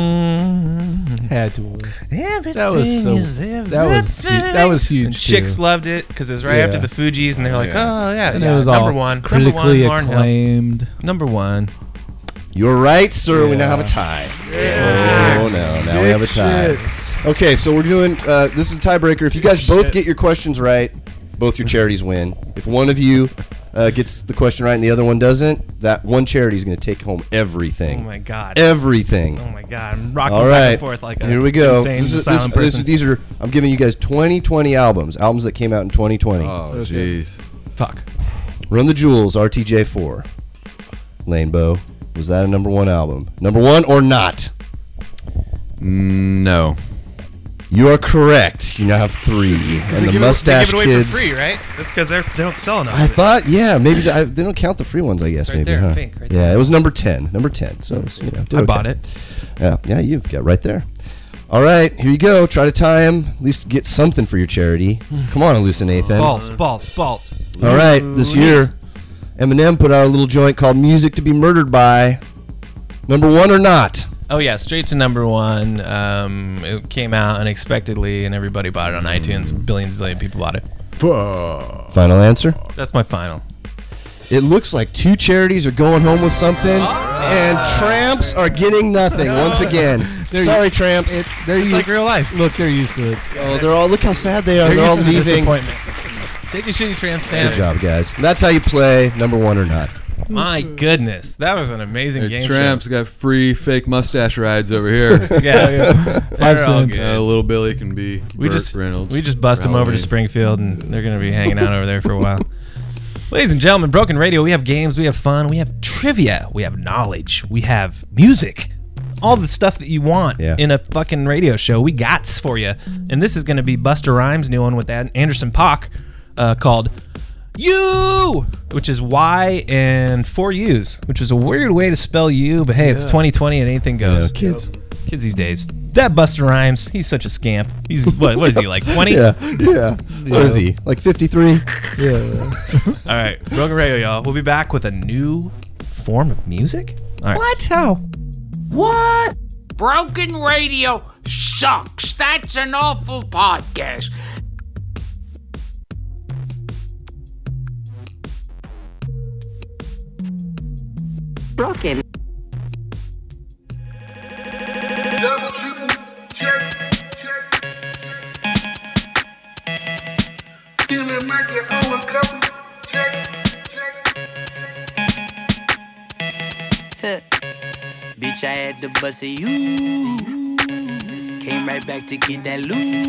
Mm, Had to. Everything That was so. is That was hu- that was huge. And chicks too. loved it because it was right after the Fugees, and they were like, "Oh yeah, And yeah, it was number all one, critically number one, Lauryn Hill. acclaimed. number one." You're right, sir. We now have a tie. Oh no! Now we have a tie. Okay, so we're doing. Uh, this is a tiebreaker. If you guys both get your questions right, both your charities win. If one of you uh, gets the question right and the other one doesn't, that one charity is going to take home everything. Oh my god. Everything. Oh my god. I'm rocking All back and forth like a Here we go. insane This is- silent this- this- these are. I'm giving you guys 2020 albums. Albums that came out in 2020. Oh, jeez. Fuck. Run the Jewels, RTJ4. Lanebow. Was that a number one album? Number one or not? No. You are correct. You now have three. And the give it- Mustache they give it away Kids. for free, right? That's because they don't sell enough. I of it. thought, yeah, maybe they, I, they don't count the free ones. I guess right maybe, there, huh? pink, right yeah, there. it was number ten. Number ten. So mm. it was, you know, did I bought it. Yeah, yeah, you've got right there. All right, here you go. Try to tie him. At least get something for your charity. Hmm. Come on, Lucy Nathan. Balls, balls, balls. All right, this year, Eminem put out a little joint called "Music to Be Murdered By." Number one or not? Oh yeah, straight to number one. Um, it came out unexpectedly, and everybody bought it on iTunes. Billions, zillion people bought it. Final answer. That's my final. It looks like two charities are going home with something, and tramps are getting nothing once again. They're- Sorry, tramps. It, they're It's used, like real life. Look, they're used to it. oh, they're all look how sad they are. They're They're, all used to the leaving. disappointment. Take your shitty tramp stamps. Good stamps. job, guys. That's how you play number one or not. My goodness, that was an amazing Hey, game. Tramps got free fake mustache rides over here. show. Yeah, Five they're all cents. good. uh, little Billy can be We Burt just Reynolds. we just bust for them over to Halloween. Springfield, and they're gonna be hanging out over there for a while. Ladies and gentlemen, Broken Radio. We have games, we have fun, we have trivia, we have knowledge, we have music, all the stuff that you want Yeah. in a fucking radio show. We gots for you, and this is gonna be Busta Rhymes' new one with that Anderson .Paak uh, called "You," which is Y and four U's, which is a weird way to spell you, but hey, it's 2020 and anything goes. Yeah, kids. Kids these days. That Busta Rhymes, he's such a scamp. He's what? What is he like? Twenty? Yeah, yeah. What is he? Like fifty-three? Yeah. All right, Broken Radio, y'all. We'll be back with a new form of music. All right. What? How? What? Broken radio sucks. That's an awful podcast. Tuh. Bitch, I had to bust it, you. Came right back to get that loot.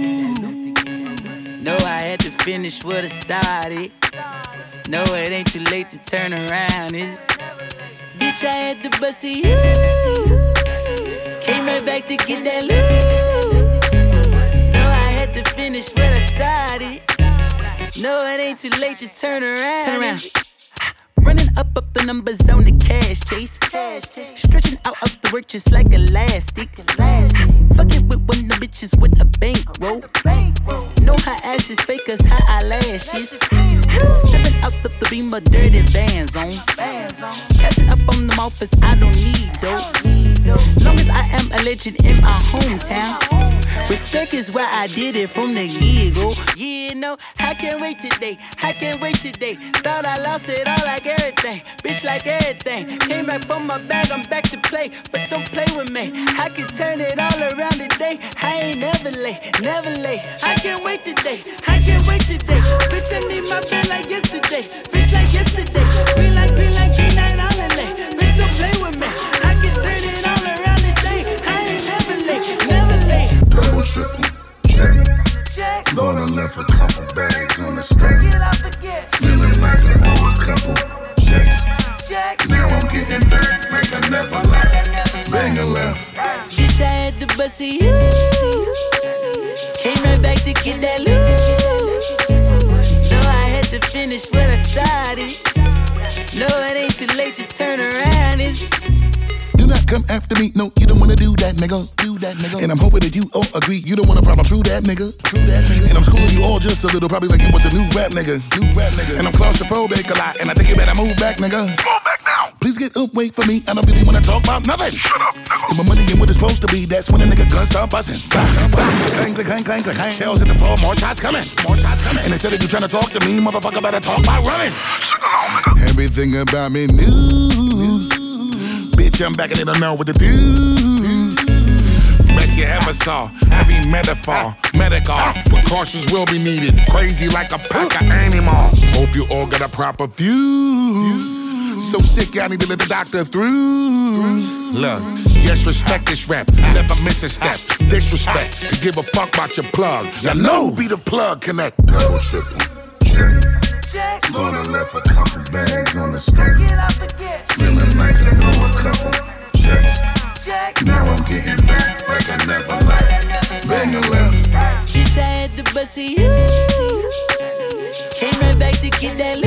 No, I had to finish what I started. No, it ain't too late to turn around, is it? Bitch, I had to bust it, you. Came right back to get that loot. No, I had to finish what I started. No, it ain't too late to turn around. Turn around. Running up up the numbers on the cash chase. Stretching out up the work just like elastic. Fucking with one of the bitches with a bankroll. Know her ass is fake cause her eyelashes. Stepping out the, the beam of dirty vans on. Catching up on them office, I don't need dope. Long as I am a legend in my hometown. Respect is why I did it from the get-go. Yeah, no, I can't wait today. I can't wait today. Thought I lost it all like everything. Bitch, like everything. Came back from my bag, I'm back to play. But don't play with me. I can turn it all around today. I ain't never late, never late. I can't wait wait today. I can't wait today. Bitch, I need my bed like yesterday. Bitch, like yesterday. Green like green like green night out in late. Bitch, don't play with me. I can turn it all around today. I ain't never late, never late. Double triple check. check. Lord, I left a couple bags on the stack. Feeling like I owe a couple checks. Now I'm getting back like I never left. Banger left. Bitch, I had to bust you to get that loot. No, I had to finish what I started. No, it ain't too late to turn around. It's come after me. No, you don't wanna do that, nigga. Do that, nigga. And I'm hoping that you all agree. You don't want a problem. True that, nigga. True that, nigga. And I'm schooling you all just a little, probably like you was a new rap nigga. New rap nigga. And I'm claustrophobic a lot, and I think you better move back, nigga. Move back now. Please get up, wait for me. I don't really wanna talk about nothing. Shut up, nigga. If my money ain't what it's supposed to be, that's when a nigga gun start buzzing. Bang, bang, clang, clang, clang, clang. Shells at the floor, more shots coming. More shots coming. And instead of you trying to talk to me, motherfucker better talk by running. Everything about me new. I'm back and they don't know what to do. Best you ever saw. Every metaphor, medical precautions will be needed. Crazy like a pack of animals. Hope you all got a proper view. So sick, I need to let the doctor through. Look, yes, respect this rap. Never miss a step. Disrespect. Could give a fuck about your plug. You know, be the plug connect. Double triple. Check. Gonna left a couple bags on the street. Like I couple. Now I'm getting back like I never left. It, you. Came right back to get that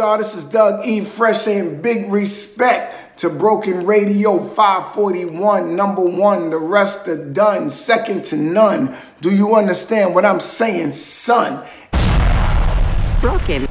y'all? This is Doug E. Fresh saying big respect to Broken Radio 541, number one. The rest are done, second to none. Do you understand what I'm saying, son? Broken.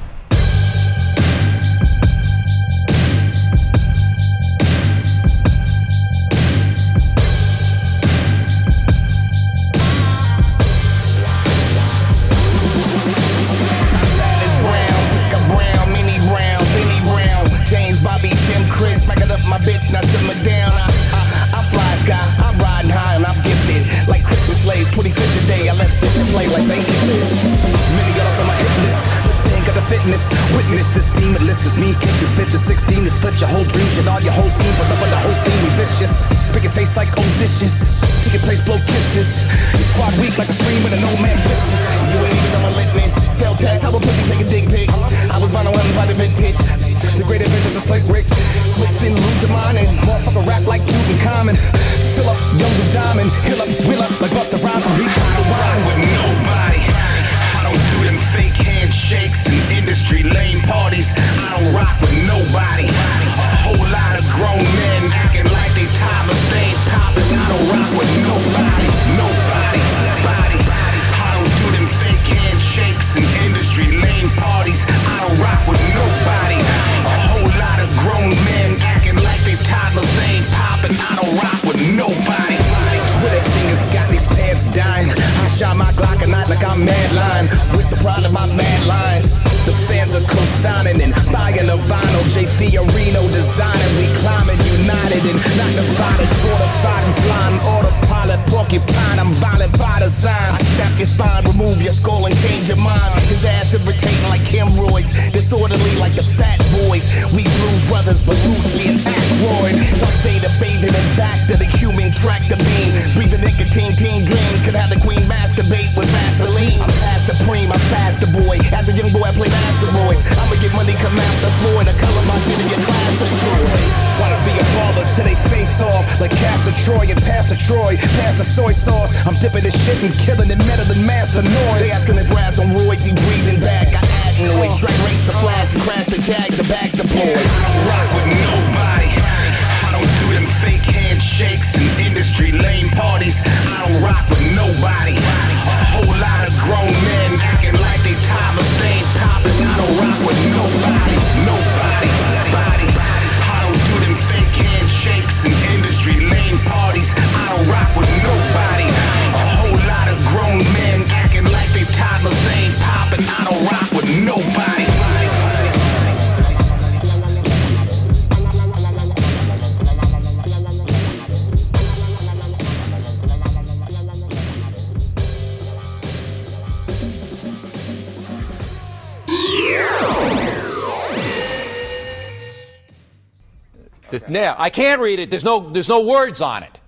I can't read it. There's no, there's no words on it.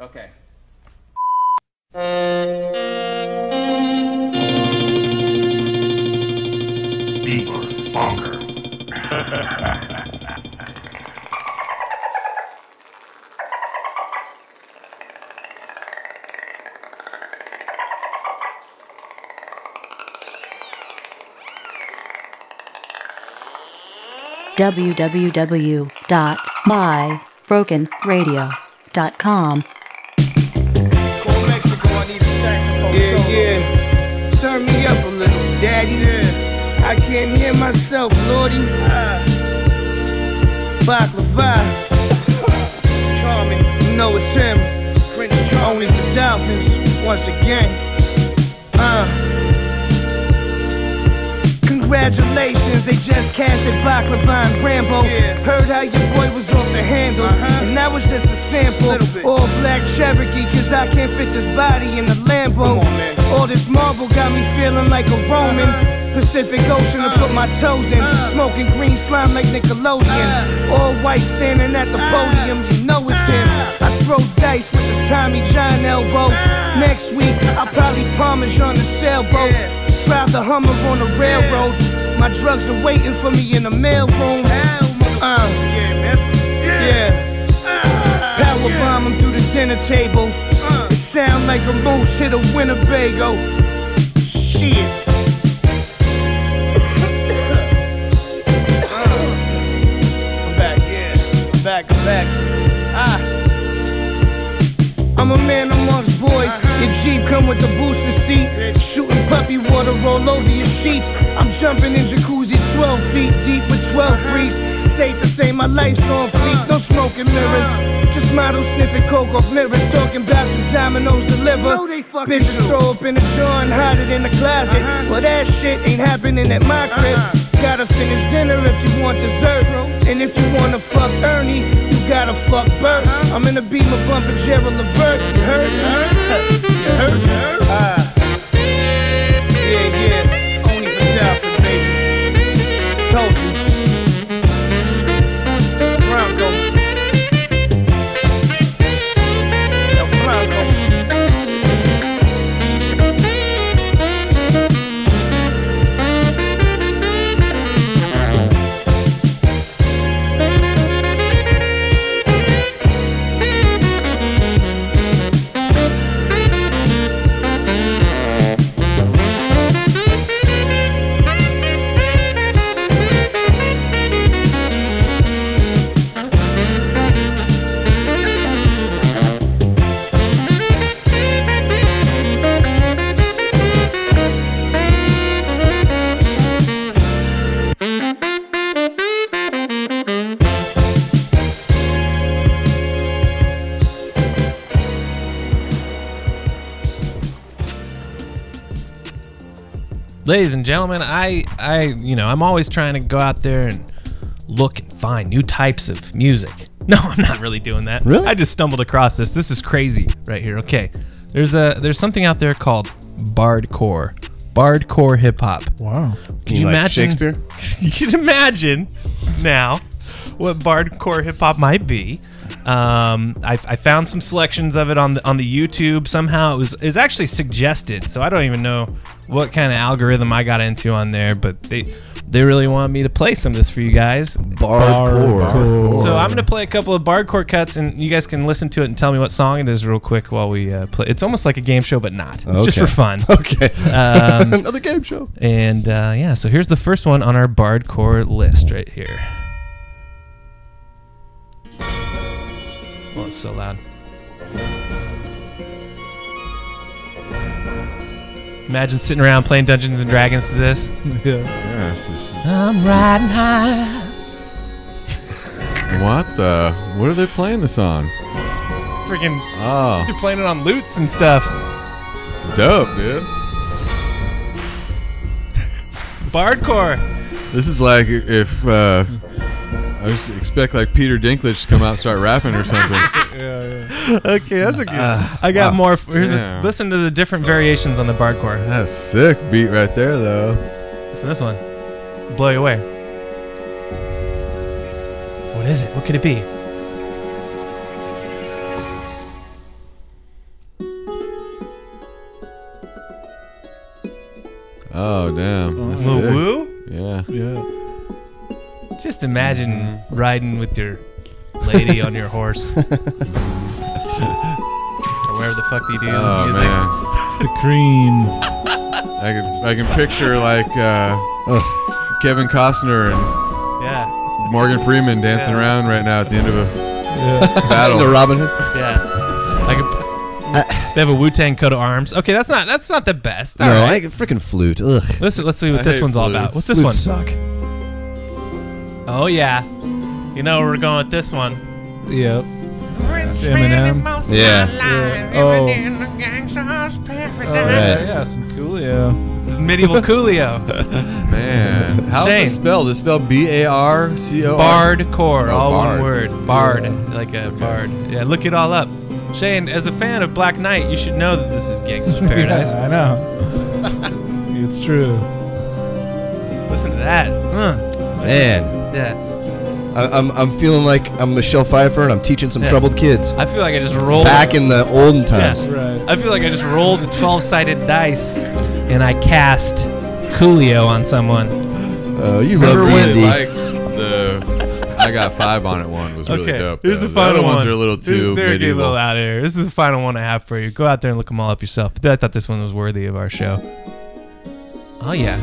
Okay. Beaver Bonker. www. dot www.mybrokenradio.com. Yeah, yeah. Turn me up a little, daddy. I can't hear myself, Lordy. Ah. Charming, you know it's him. Prince Charming for Dolphins, once again. Uh. Congratulations, they just casted Baklava and Rambo. Heard how your boy was off the handles, and that was just a sample. All black Cherokee, cause I can't fit this body in the Lambo. All this marble got me feeling like a Roman. Pacific Ocean to put my toes in. Smoking green slime like Nickelodeon. All white standing at the podium, you know it's him. I throw dice with the Tommy John elbow. Next week, I'll probably Parmesan the sailboat. Drive the Hummer on the railroad. My drugs are waiting for me in the mailroom. Uh, yeah. Ah, Power bomb 'em through the dinner table. Uh. It sound like a moose hit a Winnebago. Shit. Uh. I'm back, yeah. I'm back, ah. I'm back. I'm a man amongst boys. Your Jeep come with the booster seat. Shooting puppy water all over your sheets. I'm jumping in jacuzzis 12 feet deep with 12 freaks. Safe to say my life's on fleek. No smoking mirrors. Just models sniffing coke off mirrors. Talking about the dominoes deliver. Bitches throw up in the jar and hide it in the closet. Well, that shit ain't happening at my crib. Gotta finish dinner if you want dessert. And if you wanna fuck Ernie, you gotta fuck Bert. I'm in a beamer bumping Gerald Levert. You heard? You heard? You heard? Ah. Yeah, yeah. Only for Dolphin, baby. Told you. Ladies and gentlemen, I, I, you know, I'm always trying to go out there and look and find new types of music. No, I'm not really doing that. Really? I just stumbled across this. This is crazy right here. Okay, there's a there's something out there called bardcore, bardcore hip hop. Wow. Can You you like imagine? Shakespeare? you can imagine now what bardcore hip hop might be. Um, I, I found some selections of it on the on the YouTube. Somehow it was it was actually suggested, so I don't even know what kind of algorithm I got into on there, but they they really want me to play some of this for you guys. Bardcore. So I'm gonna play a couple of bardcore cuts, and you guys can listen to it and tell me what song it is real quick while we uh, play. It's almost like a game show, but not. It's just for fun. Okay. Um, Another game show. And uh, yeah, so here's the first one on our bardcore list right here. Oh, it's so loud. Imagine sitting around playing Dungeons and Dragons to this. Yeah. Yeah, it's just- I'm riding high. what the? What are they playing this on? Freaking. Oh, They're playing it on lutes and stuff. it's dope, dude. Bardcore. This is like if uh, I just expect like Peter Dinklage to come out and start rapping or something. yeah, yeah. Okay, that's a good. Uh, I got wow. more. Here's a, listen to the different variations on the bardcore. That's a sick beat right there, though. Listen to this one. Blow you away. What is it? What could it be? Oh damn! That's Little sick. woo? Yeah. Yeah. Just imagine riding with your lady on your horse. or wherever the fuck do you do this Oh music. man. It's the cream. I can I can picture like uh, Kevin Costner and Yeah. Morgan Freeman dancing around right now at the end of a battle. The Robin Hood. Yeah. Like a, they have a Wu Tang coat of arms. Okay, that's not that's not the best. All no, right. I freaking flute. Ugh. Let's let's see what I this hate one's all flutes. about. What's this Flutes one? suck. Oh yeah. You know where we're going with this one. Yep. That's Eminem. Yeah. Yeah. Oh. Oh, yeah, yeah, some Coolio. This is medieval Coolio. Man, how's Shane. it spelled? It's spelled B A R C O R. Bardcore, Oh, all bard. one word. Bard, like a bard. Yeah, look it all up. Shane, as a fan of Black Knight, you should know that this is Gangster's Paradise. Yeah, I know. it's true. Listen to that. Uh, Man, yeah. I, I'm I'm feeling like I'm Michelle Pfeiffer and I'm teaching some Yeah. troubled kids. I feel like I just rolled. Back in the olden Yeah. times. Right. I feel like I just rolled a 12 sided dice and I cast Coolio on someone. Oh, you Remember love when D&D. like the I got five on it one was really okay, dope. here's though. the final other one. ones are a little too They're getting a medieval. little out of here. This is the final one I have for you. Go out there and look them all up yourself. But I thought this one was worthy of our show. Oh yeah.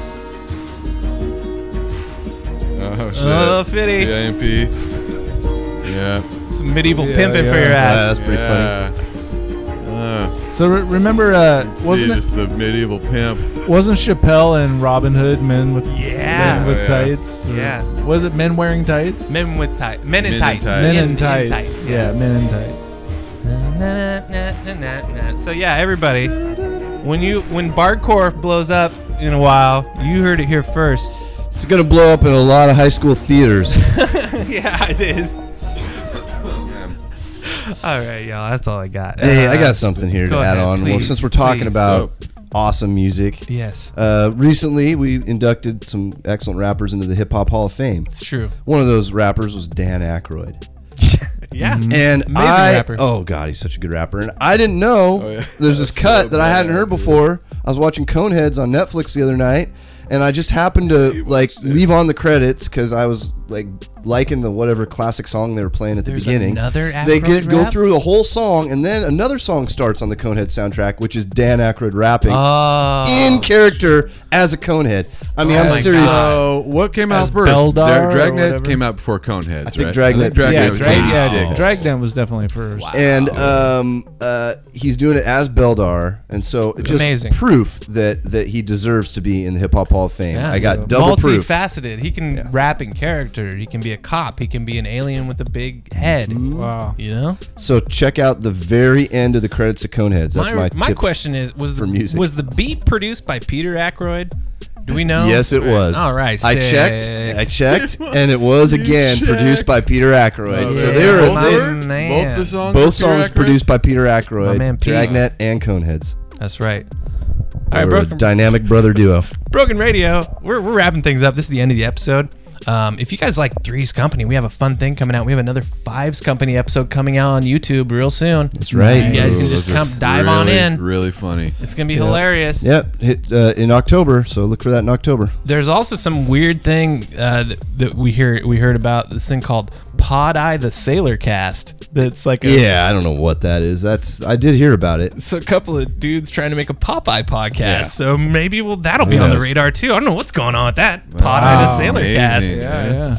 Oh shit. Oh, Fitty. The AMP. Yeah. Some medieval Yeah, pimping for yeah. your Yeah, ass. that's pretty funny. funny. Uh, So re- remember, uh, wasn't it, just the medieval pimp. wasn't Chappelle and Robin Hood men with Yeah. men with Oh, yeah. tights? Yeah. Was it men wearing tights? Men with tights. Men in Men in tights. tights. Men Yes, in tights. Yeah, men in tights. Na, na, na, na, na, na. So yeah, everybody, when you when Bardcore blows up in a while, you heard it here first. It's gonna blow up in a lot of high school theaters. yeah, it is. all right, y'all. That's all I got. hey, I Uh, got something here to go add ahead, on. well, please, since we're talking please. about awesome music, Yes. uh, recently we inducted some excellent rappers into the Hip Hop Hall of Fame. It's true. One of those rappers was Dan Aykroyd. Yeah. And Amazing I, rapper. oh god, he's such a good rapper. And I didn't know Oh, yeah. there's this That's cut so that I hadn't heard dude. before. I was watching Coneheads on Netflix the other night, and I just happened to like leave on the credits because I was like liking the whatever classic song they were playing at the There's beginning. another they Aykroyd get, go rap? through the whole song, and then another song starts on the Conehead soundtrack, which is Dan Aykroyd rapping Oh. in character as a Conehead. I mean, Oh I'm serious. God. So what came out As first? Beldar Dragnet came out before Coneheads, I think right? Dragnet- Dragnet yeah, was Drag, 86. yeah, Dragnet was definitely first. and um, uh, he's doing it as Beldar, and so it's just Amazing. proof that that he deserves to be in the Hip Hop Hall of Fame. Yeah, I got so double proof. multifaceted. He can rap in character. He can be a cop. He can be an alien with a big head. Mm-hmm. Wow. You know. So check out the very end of the credits of Coneheads. That's my, my tip. question is: Was for the music. was the beat produced by Peter Aykroyd? Do we know? Yes, it was. All right. I sick. checked. I checked, and it was again produced by Peter Aykroyd. Oh, so yeah. they were both, they, man. both the songs. both songs Aykroyd? produced by Peter Aykroyd, My man Pete. Dragnet, and Coneheads. That's right. All They a broken, dynamic brother duo. broken radio. We're, we're wrapping things up. This is the end of the episode. Um, if you guys like Three's Company, we have a fun thing coming out. We have another Fives Company episode coming out on YouTube real soon. That's right. You guys can just come dive on in. Really funny. It's gonna be hilarious. Yep, hit uh, in October. So look for that in October. There's also some weird thing uh, that, that we hear we heard about this thing called Pod Eye the Sailor Cast. That's like a, Yeah, I don't know what that is. That's I did hear about it. It's a couple of dudes trying to make a Popeye podcast. Yeah. So maybe well that'll be Who on the radar too. I don't know what's going on with that. Pod Eye the Sailor amazing. Cast. Yeah, yeah.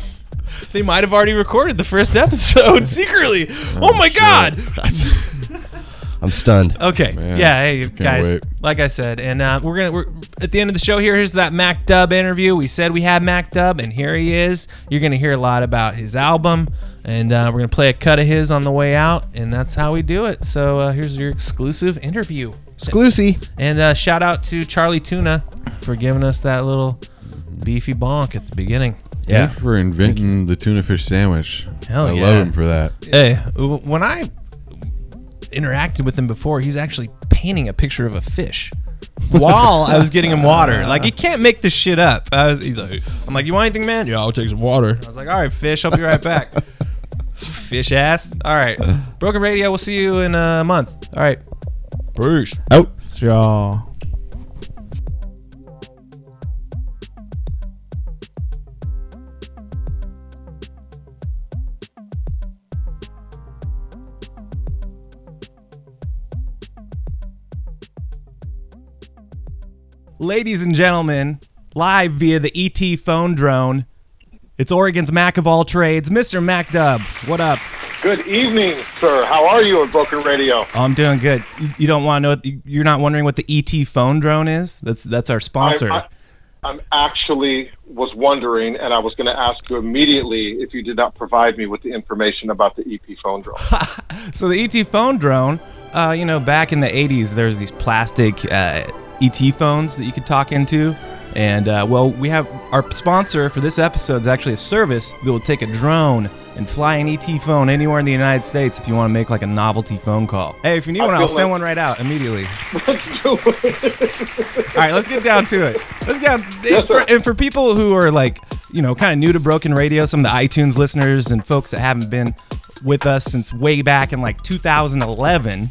They might have already recorded the first episode secretly. Oh, oh my god. I'm stunned. Okay. Man, yeah. Hey guys. wait. Like I said, and uh, we're gonna we're at the end of the show here. Here's that Mac Dub interview. We said we had Mac Dub, and here he is. You're gonna hear a lot about his album, and uh, we're gonna play a cut of his on the way out, and that's how we do it. So uh, here's your exclusive interview. Exclusive. And uh, shout out to Chali 2na for giving us that little beefy bonk at the beginning. Yeah. And for inventing the tuna fish sandwich. Hell I yeah. love him for that. Hey, when I interacted with him before, he's actually painting a picture of a fish while I was getting him water. Like he can't make this shit up. I was, he's like, I'm like, you want anything, man? Yeah, I'll take some water. I was like, all right, fish, I'll be right back. fish ass. All right, Broken Radio. We'll see you in a month. All right, peace. Out. Y'all. Ladies and gentlemen, live via the ET phone drone, It's Oregon's Mac of all trades, Mr. Mac Dub. What up? Good evening, sir. How are you at Broken Radio? Oh, I'm doing good. You, you don't want to know? You're not wondering what the ET phone drone is? That's that's our sponsor. I, I'm actually was wondering, and I was going to ask you immediately if you did not provide me with the information about the EP phone drone. So the ET phone drone, uh, you know, back in the 80s, there's these plastic uh, ET phones that you could talk into. And, uh, well, we have our sponsor for this episode is actually a service that will take a drone and fly an ET phone anywhere in the United States if you want to make like a novelty phone call. Hey, if you need I one, I'll send one right out immediately. All right, let's get down to it. Let's get and, for, and for people who are like, you know, kind of new to Broken Radio, some of the iTunes listeners and folks that haven't been with us since way back in like 2011.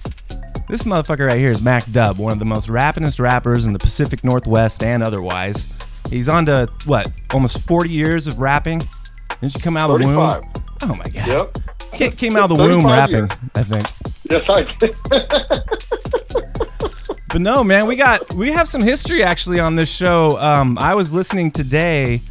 This motherfucker right here is Mac Dub, one of the most rappingest rappers in the Pacific Northwest and otherwise. He's on to what, almost 40 years of rapping? Didn't you come out of the womb? Oh my god. Yep. Came, came out of the womb rapping, years. I think. Yes, I did. But no, man, we got we have some history actually on this show. Um, I was listening today,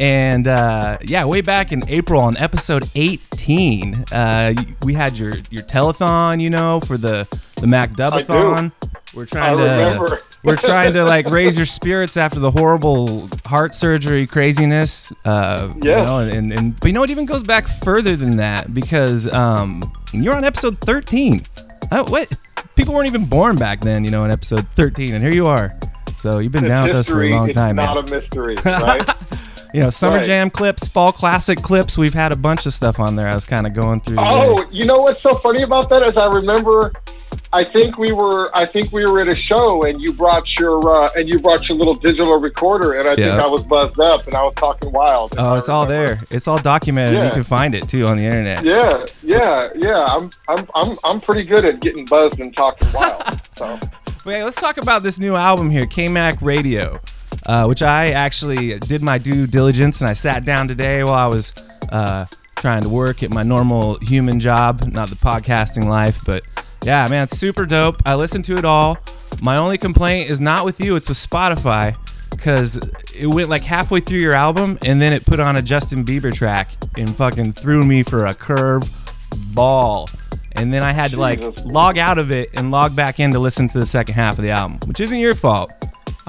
and uh, yeah, way back in April on episode 18, uh, we had your your telethon, you know, for the the Mac Dubathon. We're trying I to remember. we're trying to like raise your spirits after the horrible heart surgery craziness. Uh, Yeah. You know, and, and but you know it even goes back further than that because um, you're on episode 13. Uh, what? People weren't even born back then, you know, in episode 13, and here you are. So you've been down with us for a long time, not man. a mystery, right? You know, summer Right. jam clips, fall classic clips. We've had a bunch of stuff on there. I was kind of going through. oh, today. you know what's so funny about that is I remember. I think we were. I think we were at a show, and you brought your uh, and you brought your little digital recorder, and I think I was buzzed up, and I was talking wild. Oh, it's all there. It's all documented. You can find it too on the internet. Yeah, yeah, yeah. I'm, I'm, I'm, I'm pretty good at getting buzzed and talking wild. So. Hey, let's talk about this new album here, K-Mac Radio, uh, which I actually did my due diligence and I sat down today while I was uh, trying to work at my normal human job, not the podcasting life. But yeah, man, it's super dope. I listened to it all. My only complaint is not with you; it's with Spotify. Because it went like halfway through your album, and then it put on a Justin Bieber track and fucking threw me for a curve ball. And then I had to like log out of it and log back in to listen to the second half of the album, which isn't your fault.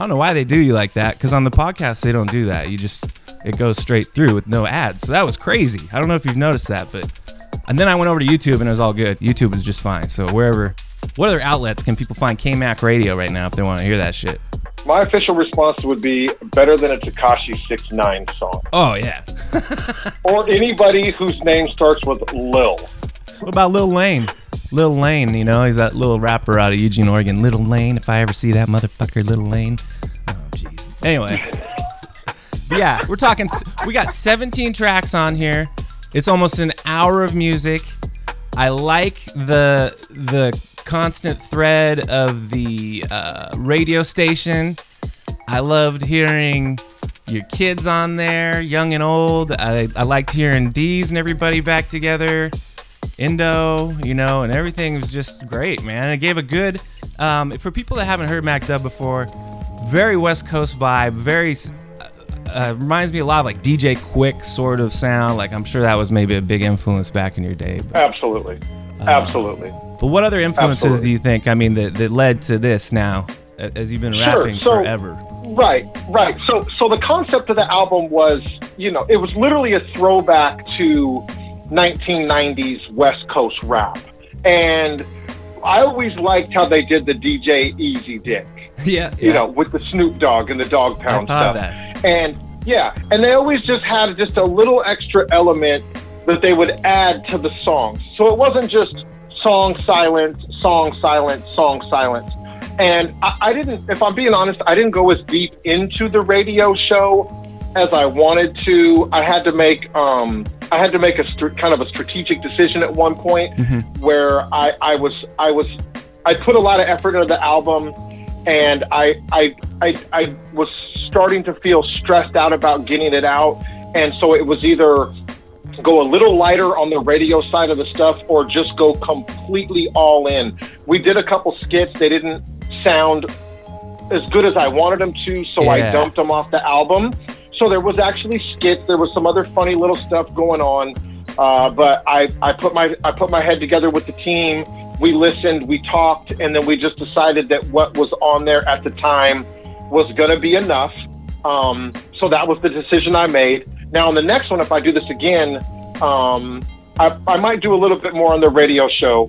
I don't know why they do you like that because on the podcast they don't do that. You just it goes straight through with no ads. So that was crazy. I don't know if you've noticed that, but and then I went over to YouTube and it was all good. YouTube was just fine. So wherever, what other outlets can people find K-Mac Radio right now if they want to hear that shit? My official response would be better than a Tekashi Six Nine song, Oh yeah. or anybody whose name starts with Lil. What about Lil Lane? Lil Lane, you know, he's that little rapper out of Eugene, Oregon. Little Lane, if I ever see that motherfucker, Little Lane. Oh, jeez. Anyway. Yeah, we're talking, we got 17 tracks on here. It's almost an hour of music. I like the the constant thread of the uh, radio station. I loved hearing your kids on there, young and old. I, I liked hearing D's and everybody back together. Indo, you know, and everything was just great, man. It gave a good, um, for people that haven't heard Mac Dub before, very West Coast vibe, very, uh, reminds me a lot of like DJ Quik sort of sound. Like I'm sure that was maybe a big influence back in your day. But, Absolutely, absolutely. but what other influences Absolutely. do you think, I mean, that, that led to this now, as you've been Sure, rapping so- forever? Right, right. So, so the concept of the album was, you know, it was literally a throwback to 1990s West Coast rap, and I always liked how they did the DJ Easy Dick. Yeah, you know, with the Snoop Dogg and the Dogg Pound stuff. that. And yeah, and they always just had just a little extra element that they would add to the songs. So it wasn't just song silence, song silence, song silence. And I, I didn't, if I'm being honest, I didn't go as deep into the radio show as I wanted to. I had to make, um, I had to make a str- kind of a strategic decision at one point mm-hmm. where I, I was I was I put a lot of effort into the album and I I I, I was starting to feel stressed out about getting it out and so it was either go a little lighter on the radio side of the stuff or just go completely all in. We did a couple skits, they didn't sound as good as I wanted them to, so I dumped them off the album. So there was actually skits. There was some other funny little stuff going on. Uh, but I, I put my I put my head together with the team. We listened, we talked, and then we just decided that what was on there at the time was going to be enough. Um, so that was the decision I made. Now on the next one, if I do this again, um, I, I might do a little bit more on the radio show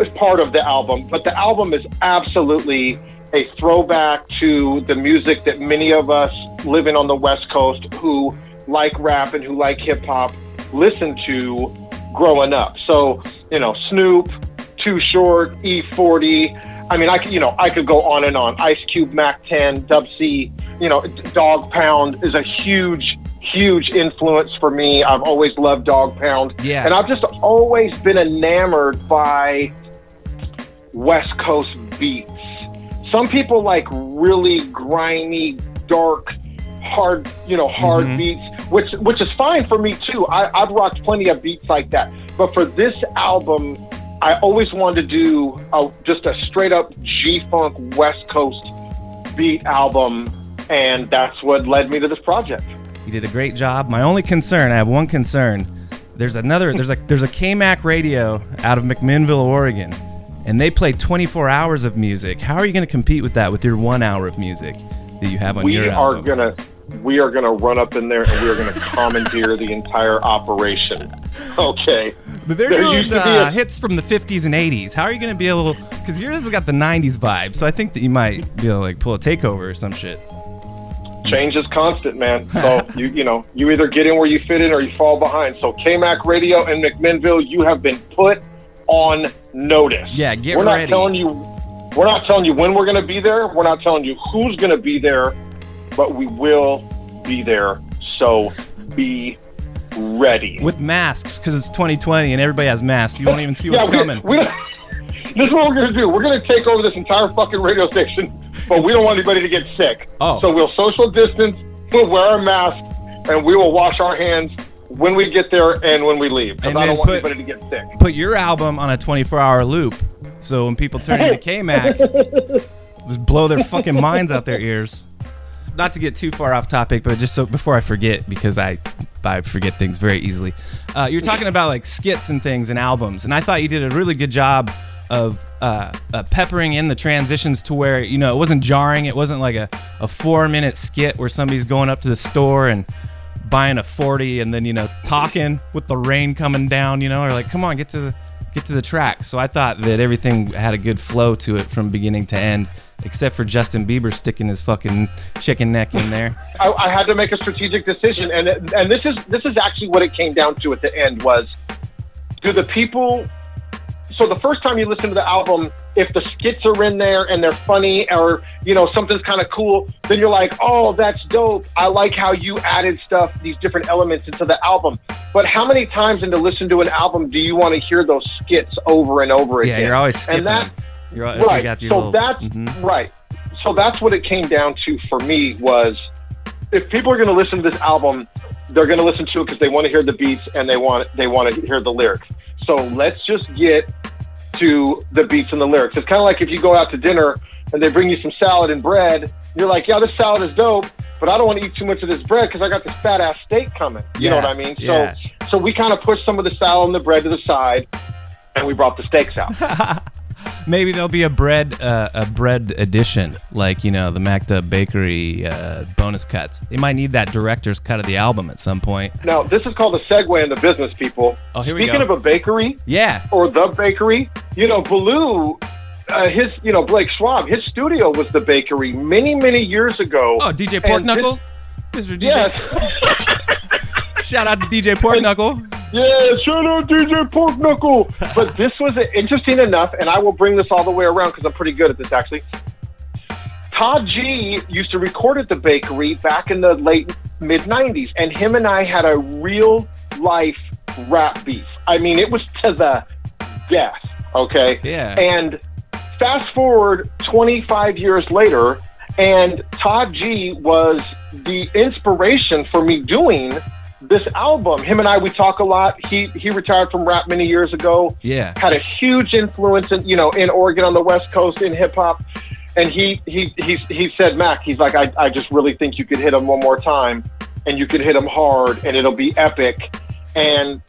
as part of the album. But the album is absolutely a throwback to the music that many of us living on the West Coast who like rap and who like hip hop listen to growing up. So, you know, Snoop, Too Short, E40. I mean, I could, you know, I could go on and on. Ice Cube, Mack 10, Dub C, you know, Dogg Pound is a huge, huge influence for me. I've always loved Dogg Pound. Yeah. And I've just always been enamored by West Coast beats. Some people like really grimy, dark, hard, you know, hard Mhm. beats, which which is fine for me too. I, I've rocked plenty of beats like that. But for this album, I always wanted to do a, just a straight up G Funk West Coast beat album, and that's what led me to this project. You did a great job. My only concern, I have one concern. There's another. There's a there's a KMAC radio out of McMinnville, Oregon, and they play 24 hours of music. How are you going to compete with that with your one hour of music that you have on we your are album? gonna we are gonna run up in there and we are gonna commandeer the entire operation. Okay. But they're There doing to uh, a- hits from the 50s and 80s. How are you going to be able? Because yours has got the 90s vibe, so I think that you might be able to like pull a takeover or some shit. Change is constant, man. So you you know you either get in where you fit in or you fall behind. So KMAC Radio and McMinnville, you have been put on notice. Yeah, get we're not telling you we're not telling you when we're going to be there. We're not telling you who's going to be there, but we will be there. So be ready. With masks, because it's 2020 and everybody has masks. You won't even see what's Yeah, we- coming. we this is what we're going to do. We're going to take over this entire fucking radio station, but we don't want anybody to get sick. Oh. So we'll social distance, we'll wear our masks, and we will wash our hands when we get there and when we leave. Because And I don't want put- anybody to get sick. Put your album on a 24 hour loop, so when people turn into KMAC, just blow their fucking minds out their ears. Not to get too far off topic, but just so before I forget, because I I forget things very easily. Uh, you're talking about like skits and things and albums, and I thought you did a really good job of uh, uh, peppering in the transitions to where you know it wasn't jarring. It wasn't like a, a four minute skit where somebody's going up to the store and buying a 40 and then you know talking with the rain coming down you know or like come on get to the get to the track so i thought that everything had a good flow to it from beginning to end except for justin bieber sticking his fucking chicken neck in there I, I had to make a strategic decision, and and this is this is actually what it came down to at the end was, do the people. So the first time you listen to the album, if the skits are in there and they're funny or you know something's kind of cool, then you're like, oh, that's dope. I like how you added stuff, these different elements into the album. But how many times into listen to an album do you want to hear those skits over and over again? yeah you're always skipping and that. You're, you right. got your so little- that's Mhm. right. So that's what it came down to for me was if people are going to listen to this album, they're going to listen to it because they want to hear the beats and they want they want to hear the lyrics. So let's just get to the beats and the lyrics. It's kind of like if you go out to dinner and they bring you some salad and bread, you're like, yeah, this salad is dope, but I don't want to eat too much of this bread because I got this fat ass steak coming. You know what I mean? yeah. So so we kind of pushed some of the salad and the bread to the side, and we brought the steaks out. maybe there'll be a bread uh, a bread edition like you know the macda bakery uh, bonus cuts they might need that director's cut of the album at some point Now, this is called a segue into business, people. Oh, here we Speaking go. of a bakery, yeah or the bakery, you know, Baloo, uh, his, you know, Blake Schwab, his studio was the bakery many, many years ago. Oh, DJ Pork Knuckle? this- Mr. DJ. Yes. Shout out to DJ Pork Knuckle. Yeah, shout out DJ Pork Knuckle. But this was interesting enough, and I will bring this all the way around because I'm pretty good at this actually. Todd G used to record at the bakery back in the late mid 90s, and him and I had a real life rap beef. I mean, it was to the death, okay? Yeah. And fast forward 25 years later, and Todd G was the inspiration for me doing this album. Him and I, we talk a lot. He he retired from rap many years ago. Yeah. Had a huge influence in you know in Oregon on the West Coast in hip hop. And he he he he said, Mac, he's like, I, I just really think you could hit him one more time. and you could hit him hard, and it'll be epic. And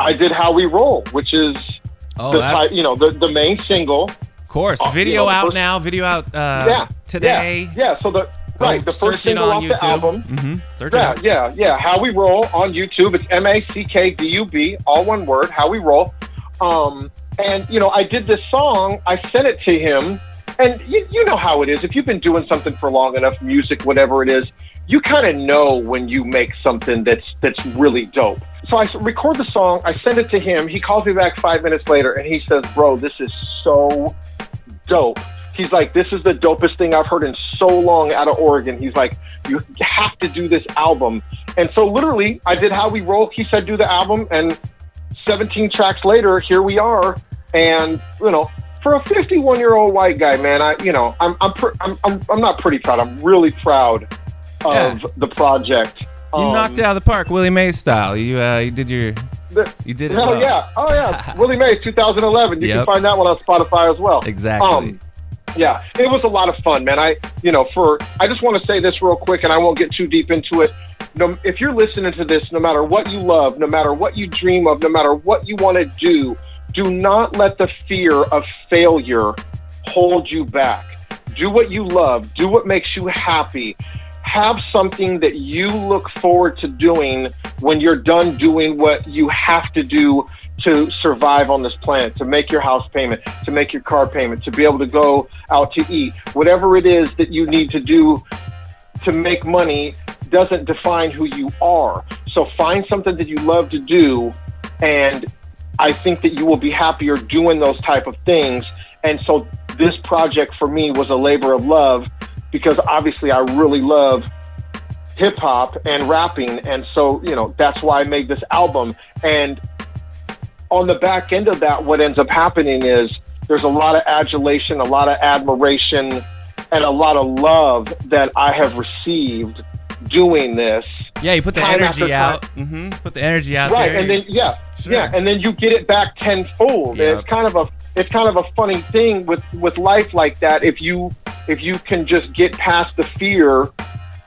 I did "How We Roll," which is Oh, the you know the the main single. Of course, Uh, video you know, out first- now. Video out uh, yeah, today. Yeah, yeah. So the right, the first single on off YouTube. the album. Mm-hmm. Search Yeah, yeah, yeah. How we roll on YouTube. It's M A C K D U B, all one word. How we roll. Um, and you know, I did this song. I sent it to him, and you, you know how it is. If you've been doing something for long enough, music, whatever it is, you kind of know when you make something that's that's really dope. So I record the song. I send it to him. He calls me back five minutes later, and he says, "Bro, this is so dope. He's like, this is the dopest thing I've heard in so long out of Oregon. He's like, you have to do this album. And so literally, I did How We Roll. He said, do the album. And 17 tracks later, here we are. And, you know, for a 51 year old white guy, man, I, you know, I'm, I'm, pr- I'm, I'm, I'm not pretty proud. I'm really proud of Yeah. the project. You Um, knocked it out of the park, Willie Mays style. You uh, you did your the- you did it. Hell well. yeah. Oh yeah. Willie Mays, 2011. You Yep. can find that one on Spotify as well. Exactly. Um, yeah, it was a lot of fun, man. I, you know, for I just want to say this real quick, and I won't get too deep into it. No, if you're listening to this, no matter what you love, no matter what you dream of, no matter what you want to do, do not let the fear of failure hold you back. Do what you love. Do what makes you happy. Have something that you look forward to doing when you're done doing what you have to do to survive on this planet, to make your house payment, to make your car payment, to be able to go out to eat. Whatever it is that you need to do to make money doesn't define who you are. So find something that you love to do and I think that you will be happier doing those type of things. And so this project for me was a labor of love because obviously I really love hip hop and rapping. And so, you know, that's why I made this album. And on the back end of that, what ends up happening is there's a lot of adulation, a lot of admiration, and a lot of love that I have received doing this. Yeah, you put the energy out. time. hmm Put the energy out right, there. and then yeah, Sure. yeah, and then you get it back tenfold. Yep. It's kind of a it's kind of a funny thing with with life like that. If you if you can just get past the fear,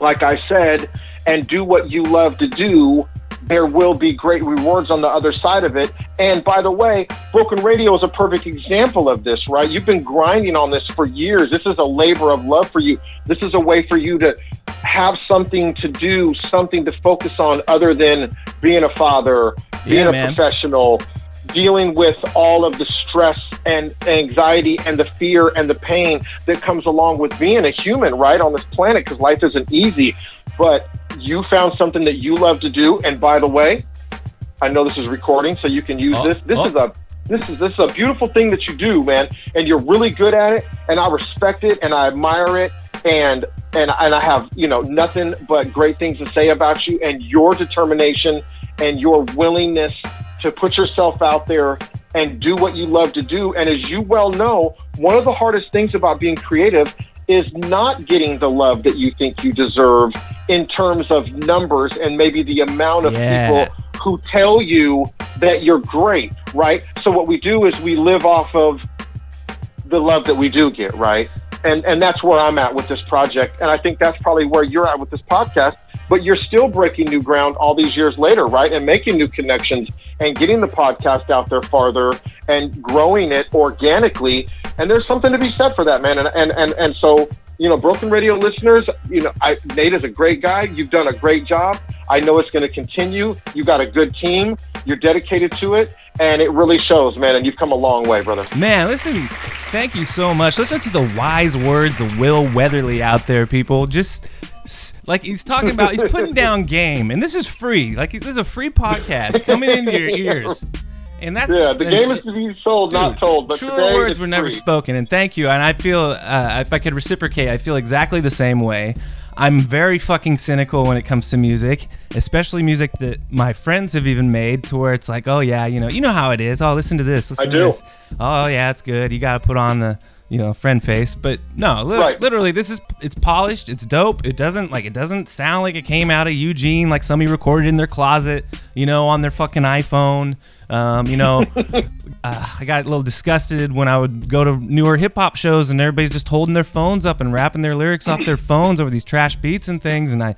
like I said, and do what you love to do, there will be great rewards on the other side of it. And by the way, Broken Radio is a perfect example of this, right? You've been grinding on this for years. This is a labor of love for you. This is a way for you to have something to do, something to focus on other than being a father, being Yeah, a man. professional, dealing with all of the stress and anxiety and the fear and the pain that comes along with being a human, right, on this planet because life isn't easy. But you found something that you love to do. And by the way, I know this is recording, so you can use Oh, this. This oh. is a this is this is a beautiful thing that you do, man, and you're really good at it. And I respect it, and I admire it, and and and I have you know nothing but great things to say about you and your determination and your willingness to put yourself out there and do what you love to do. And as you well know, one of the hardest things about being creative is not getting the love that you think you deserve in terms of numbers and maybe the amount of Yeah. people who tell you that you're great, right? So what we do is we live off of the love that we do get, right? And and that's where I'm at with this project. And I think that's probably where you're at with this podcast. But you're still breaking new ground all these years later, right? And making new connections and getting the podcast out there farther and growing it organically. And there's something to be said for that, man. And and and, and so you know, Broken Radio listeners, you know, I, Nate is a great guy. You've done a great job. I know it's going to continue. You got a good team. You're dedicated to it, and it really shows, man. And you've come a long way, brother. Man, listen, thank you so much. Listen to the wise words of Will Weatherly out there, people. Just like he's talking about, he's putting down game, and this is free. Like this is a free podcast coming into your ears. And that's yeah, the game is to be sold, not told. But True words were never spoken, and thank you. And I feel, uh, if I could reciprocate, I feel exactly the same way. I'm very fucking cynical when it comes to music, especially music that my friends have even made, to where it's like, oh yeah, you know, you know how it is. Oh, listen to this. Listen I to do. this. Oh yeah, it's good. You got to put on the, you know, friend face. But no, lit- Right. literally, this is it's polished. It's dope. It doesn't like it doesn't sound like it came out of Eugene, like somebody recorded in their closet, you know, on their fucking iPhone. Um, you know, uh, I got a little disgusted when I would go to newer hip hop shows and everybody's just holding their phones up and rapping their lyrics off their phones over these trash beats and things. And I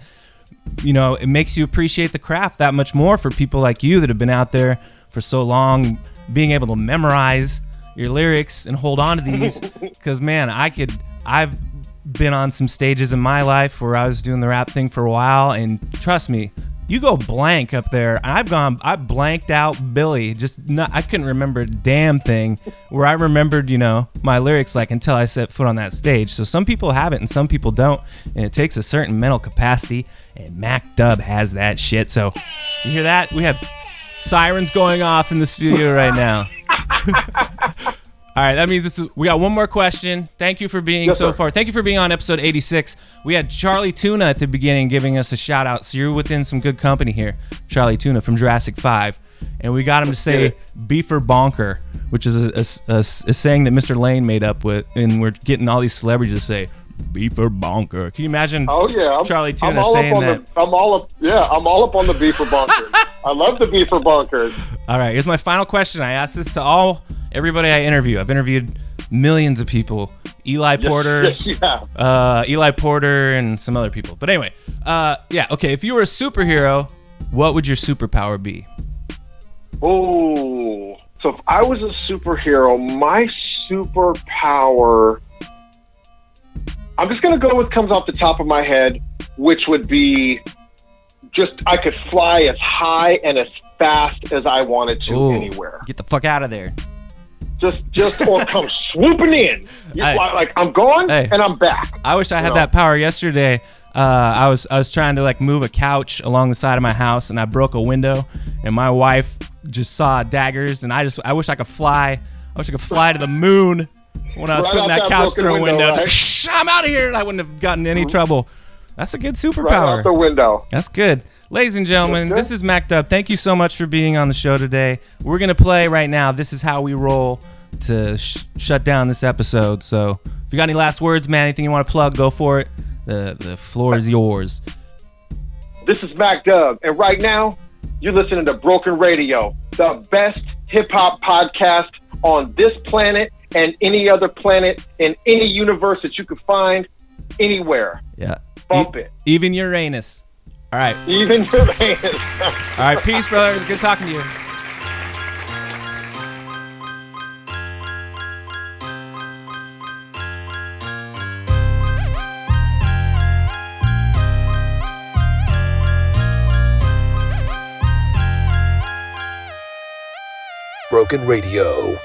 you know, it makes you appreciate the craft that much more for people like you that have been out there for so long, being able to memorize your lyrics and hold on to these. Because man, I could, I've been on some stages in my life where I was doing the rap thing for a while, and trust me, you go blank up there. I've gone, I blanked out Billy. Just not, I couldn't remember a damn thing. Where I remembered, you know, my lyrics like until I set foot on that stage. So some people have it and some people don't, and it takes a certain mental capacity. And Mac Dub has that shit. So you hear that? We have sirens going off in the studio right now. All right, that means this is, we got one more question. Thank you for being Yes, so sir. far. Thank you for being on episode 86. We had Chali 2na at the beginning giving us a shout out. So you're within some good company here. Chali 2na from Jurassic 5. And we got him to say beefer bonker, which is a, a- a- a saying that Mr. Lane made up with. And we're getting all these celebrities to say beefer bonker. Can you imagine Oh yeah, I'm, Chali I'm 2na all saying up on that? The, I'm all up. Yeah, I'm all up on the beefer bunkers. I love the beefer bunkers. All right, here's my final question. I asked this to all everybody I interview. I've interviewed millions of people. Eli Yes, Porter, yes, have. uh, Eli Porter, and some other people. But anyway, uh, yeah, okay. If you were a superhero, what would your superpower be? Oh, so if I was a superhero, my superpower, I'm just gonna go with comes off the top of my head, which would be just I could fly as high and as fast as I wanted to Ooh, anywhere. Get the fuck out of there. Just, just or come swooping in. You Hey. like I'm gone Hey. and I'm back. I wish I had know? that power yesterday. Uh, I was I was trying to like move a couch along the side of my house, and I broke a window, and my wife just saw daggers, and I just I wish I could fly. I wish I could fly to the moon when I was Right putting that that couch through a window, window. right? I'm out of here, and I wouldn't have gotten any trouble. That's a good superpower. Right out the window. That's good. Ladies and gentlemen, this is Mac Dub. Thank you so much for being on the show today. We're going to play right now. This is how we roll to sh- shut down this episode. So if you got any last words, man, anything you want to plug, go for it. The, the floor is yours. This is Mac Dub, and right now you're listening to Broken Radio, the best hip hop podcast on this planet and any other planet in any universe that you could find anywhere. Yeah. Bump it. Even Uranus. All right. Even Uranus. All right. Peace, brother. Good talking to you. Broken Radio.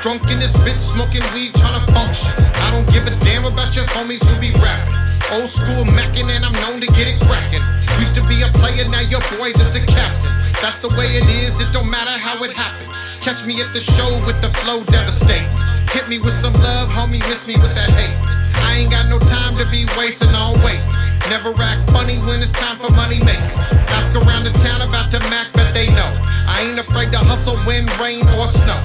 Drunk in this bitch, smoking weed, tryna function. I don't give a damn about your homies who be rapping. Old school mackin' and I'm known to get it crackin'. Used to be a player, now your boy just a captain. That's the way it is, it don't matter how it happened. Catch me at the show with the flow devastate. Hit me with some love, homie, miss me with that hate. I ain't got no time to be wasting on wait. Never act funny when it's time for money making. Ask around the town about the Mac, but they know. I ain't afraid to hustle when rain or snow.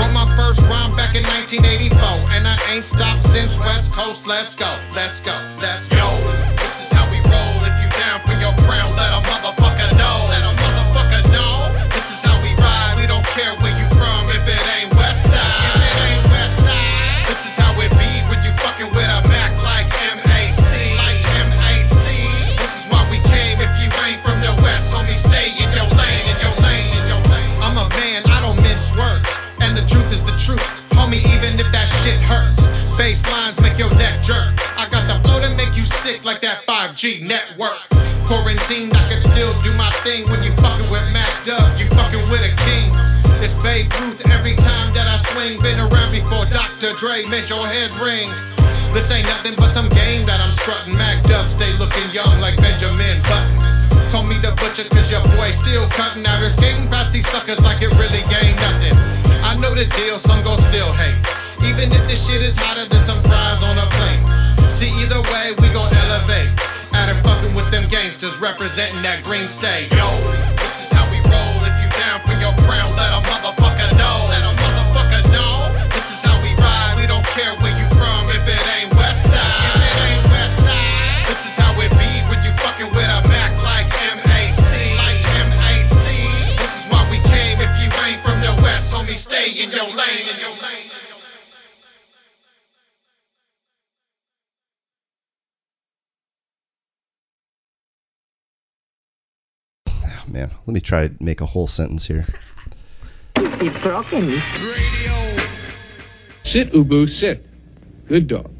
Wrote my first rhyme back in 1984, and I ain't stopped since West Coast. Let's go, let's go, let's go. This is how we roll. If you down for your crown, let a motherfucker 5G network. Quarantined, I can still do my thing when you fucking with Mac Dub. You fucking with a king. It's Babe Ruth every time that I swing. Been around before Dr. Dre made your head ring. This ain't nothing but some game that I'm strutting. Mac Dub stay looking young like Benjamin Button. Call me the butcher cause your boy still cutting out here skating past these suckers like it really ain't nothing. I know the deal, some gon' still hate. Even if this shit is hotter than some fries on a plate. See, either way, we gon' elevate. Fucking with them gangsters, representing that green state. Yo, this is how man. Let me try to make a whole sentence here. Is it broken? Radio. Sit, Ubu, sit. Good dog.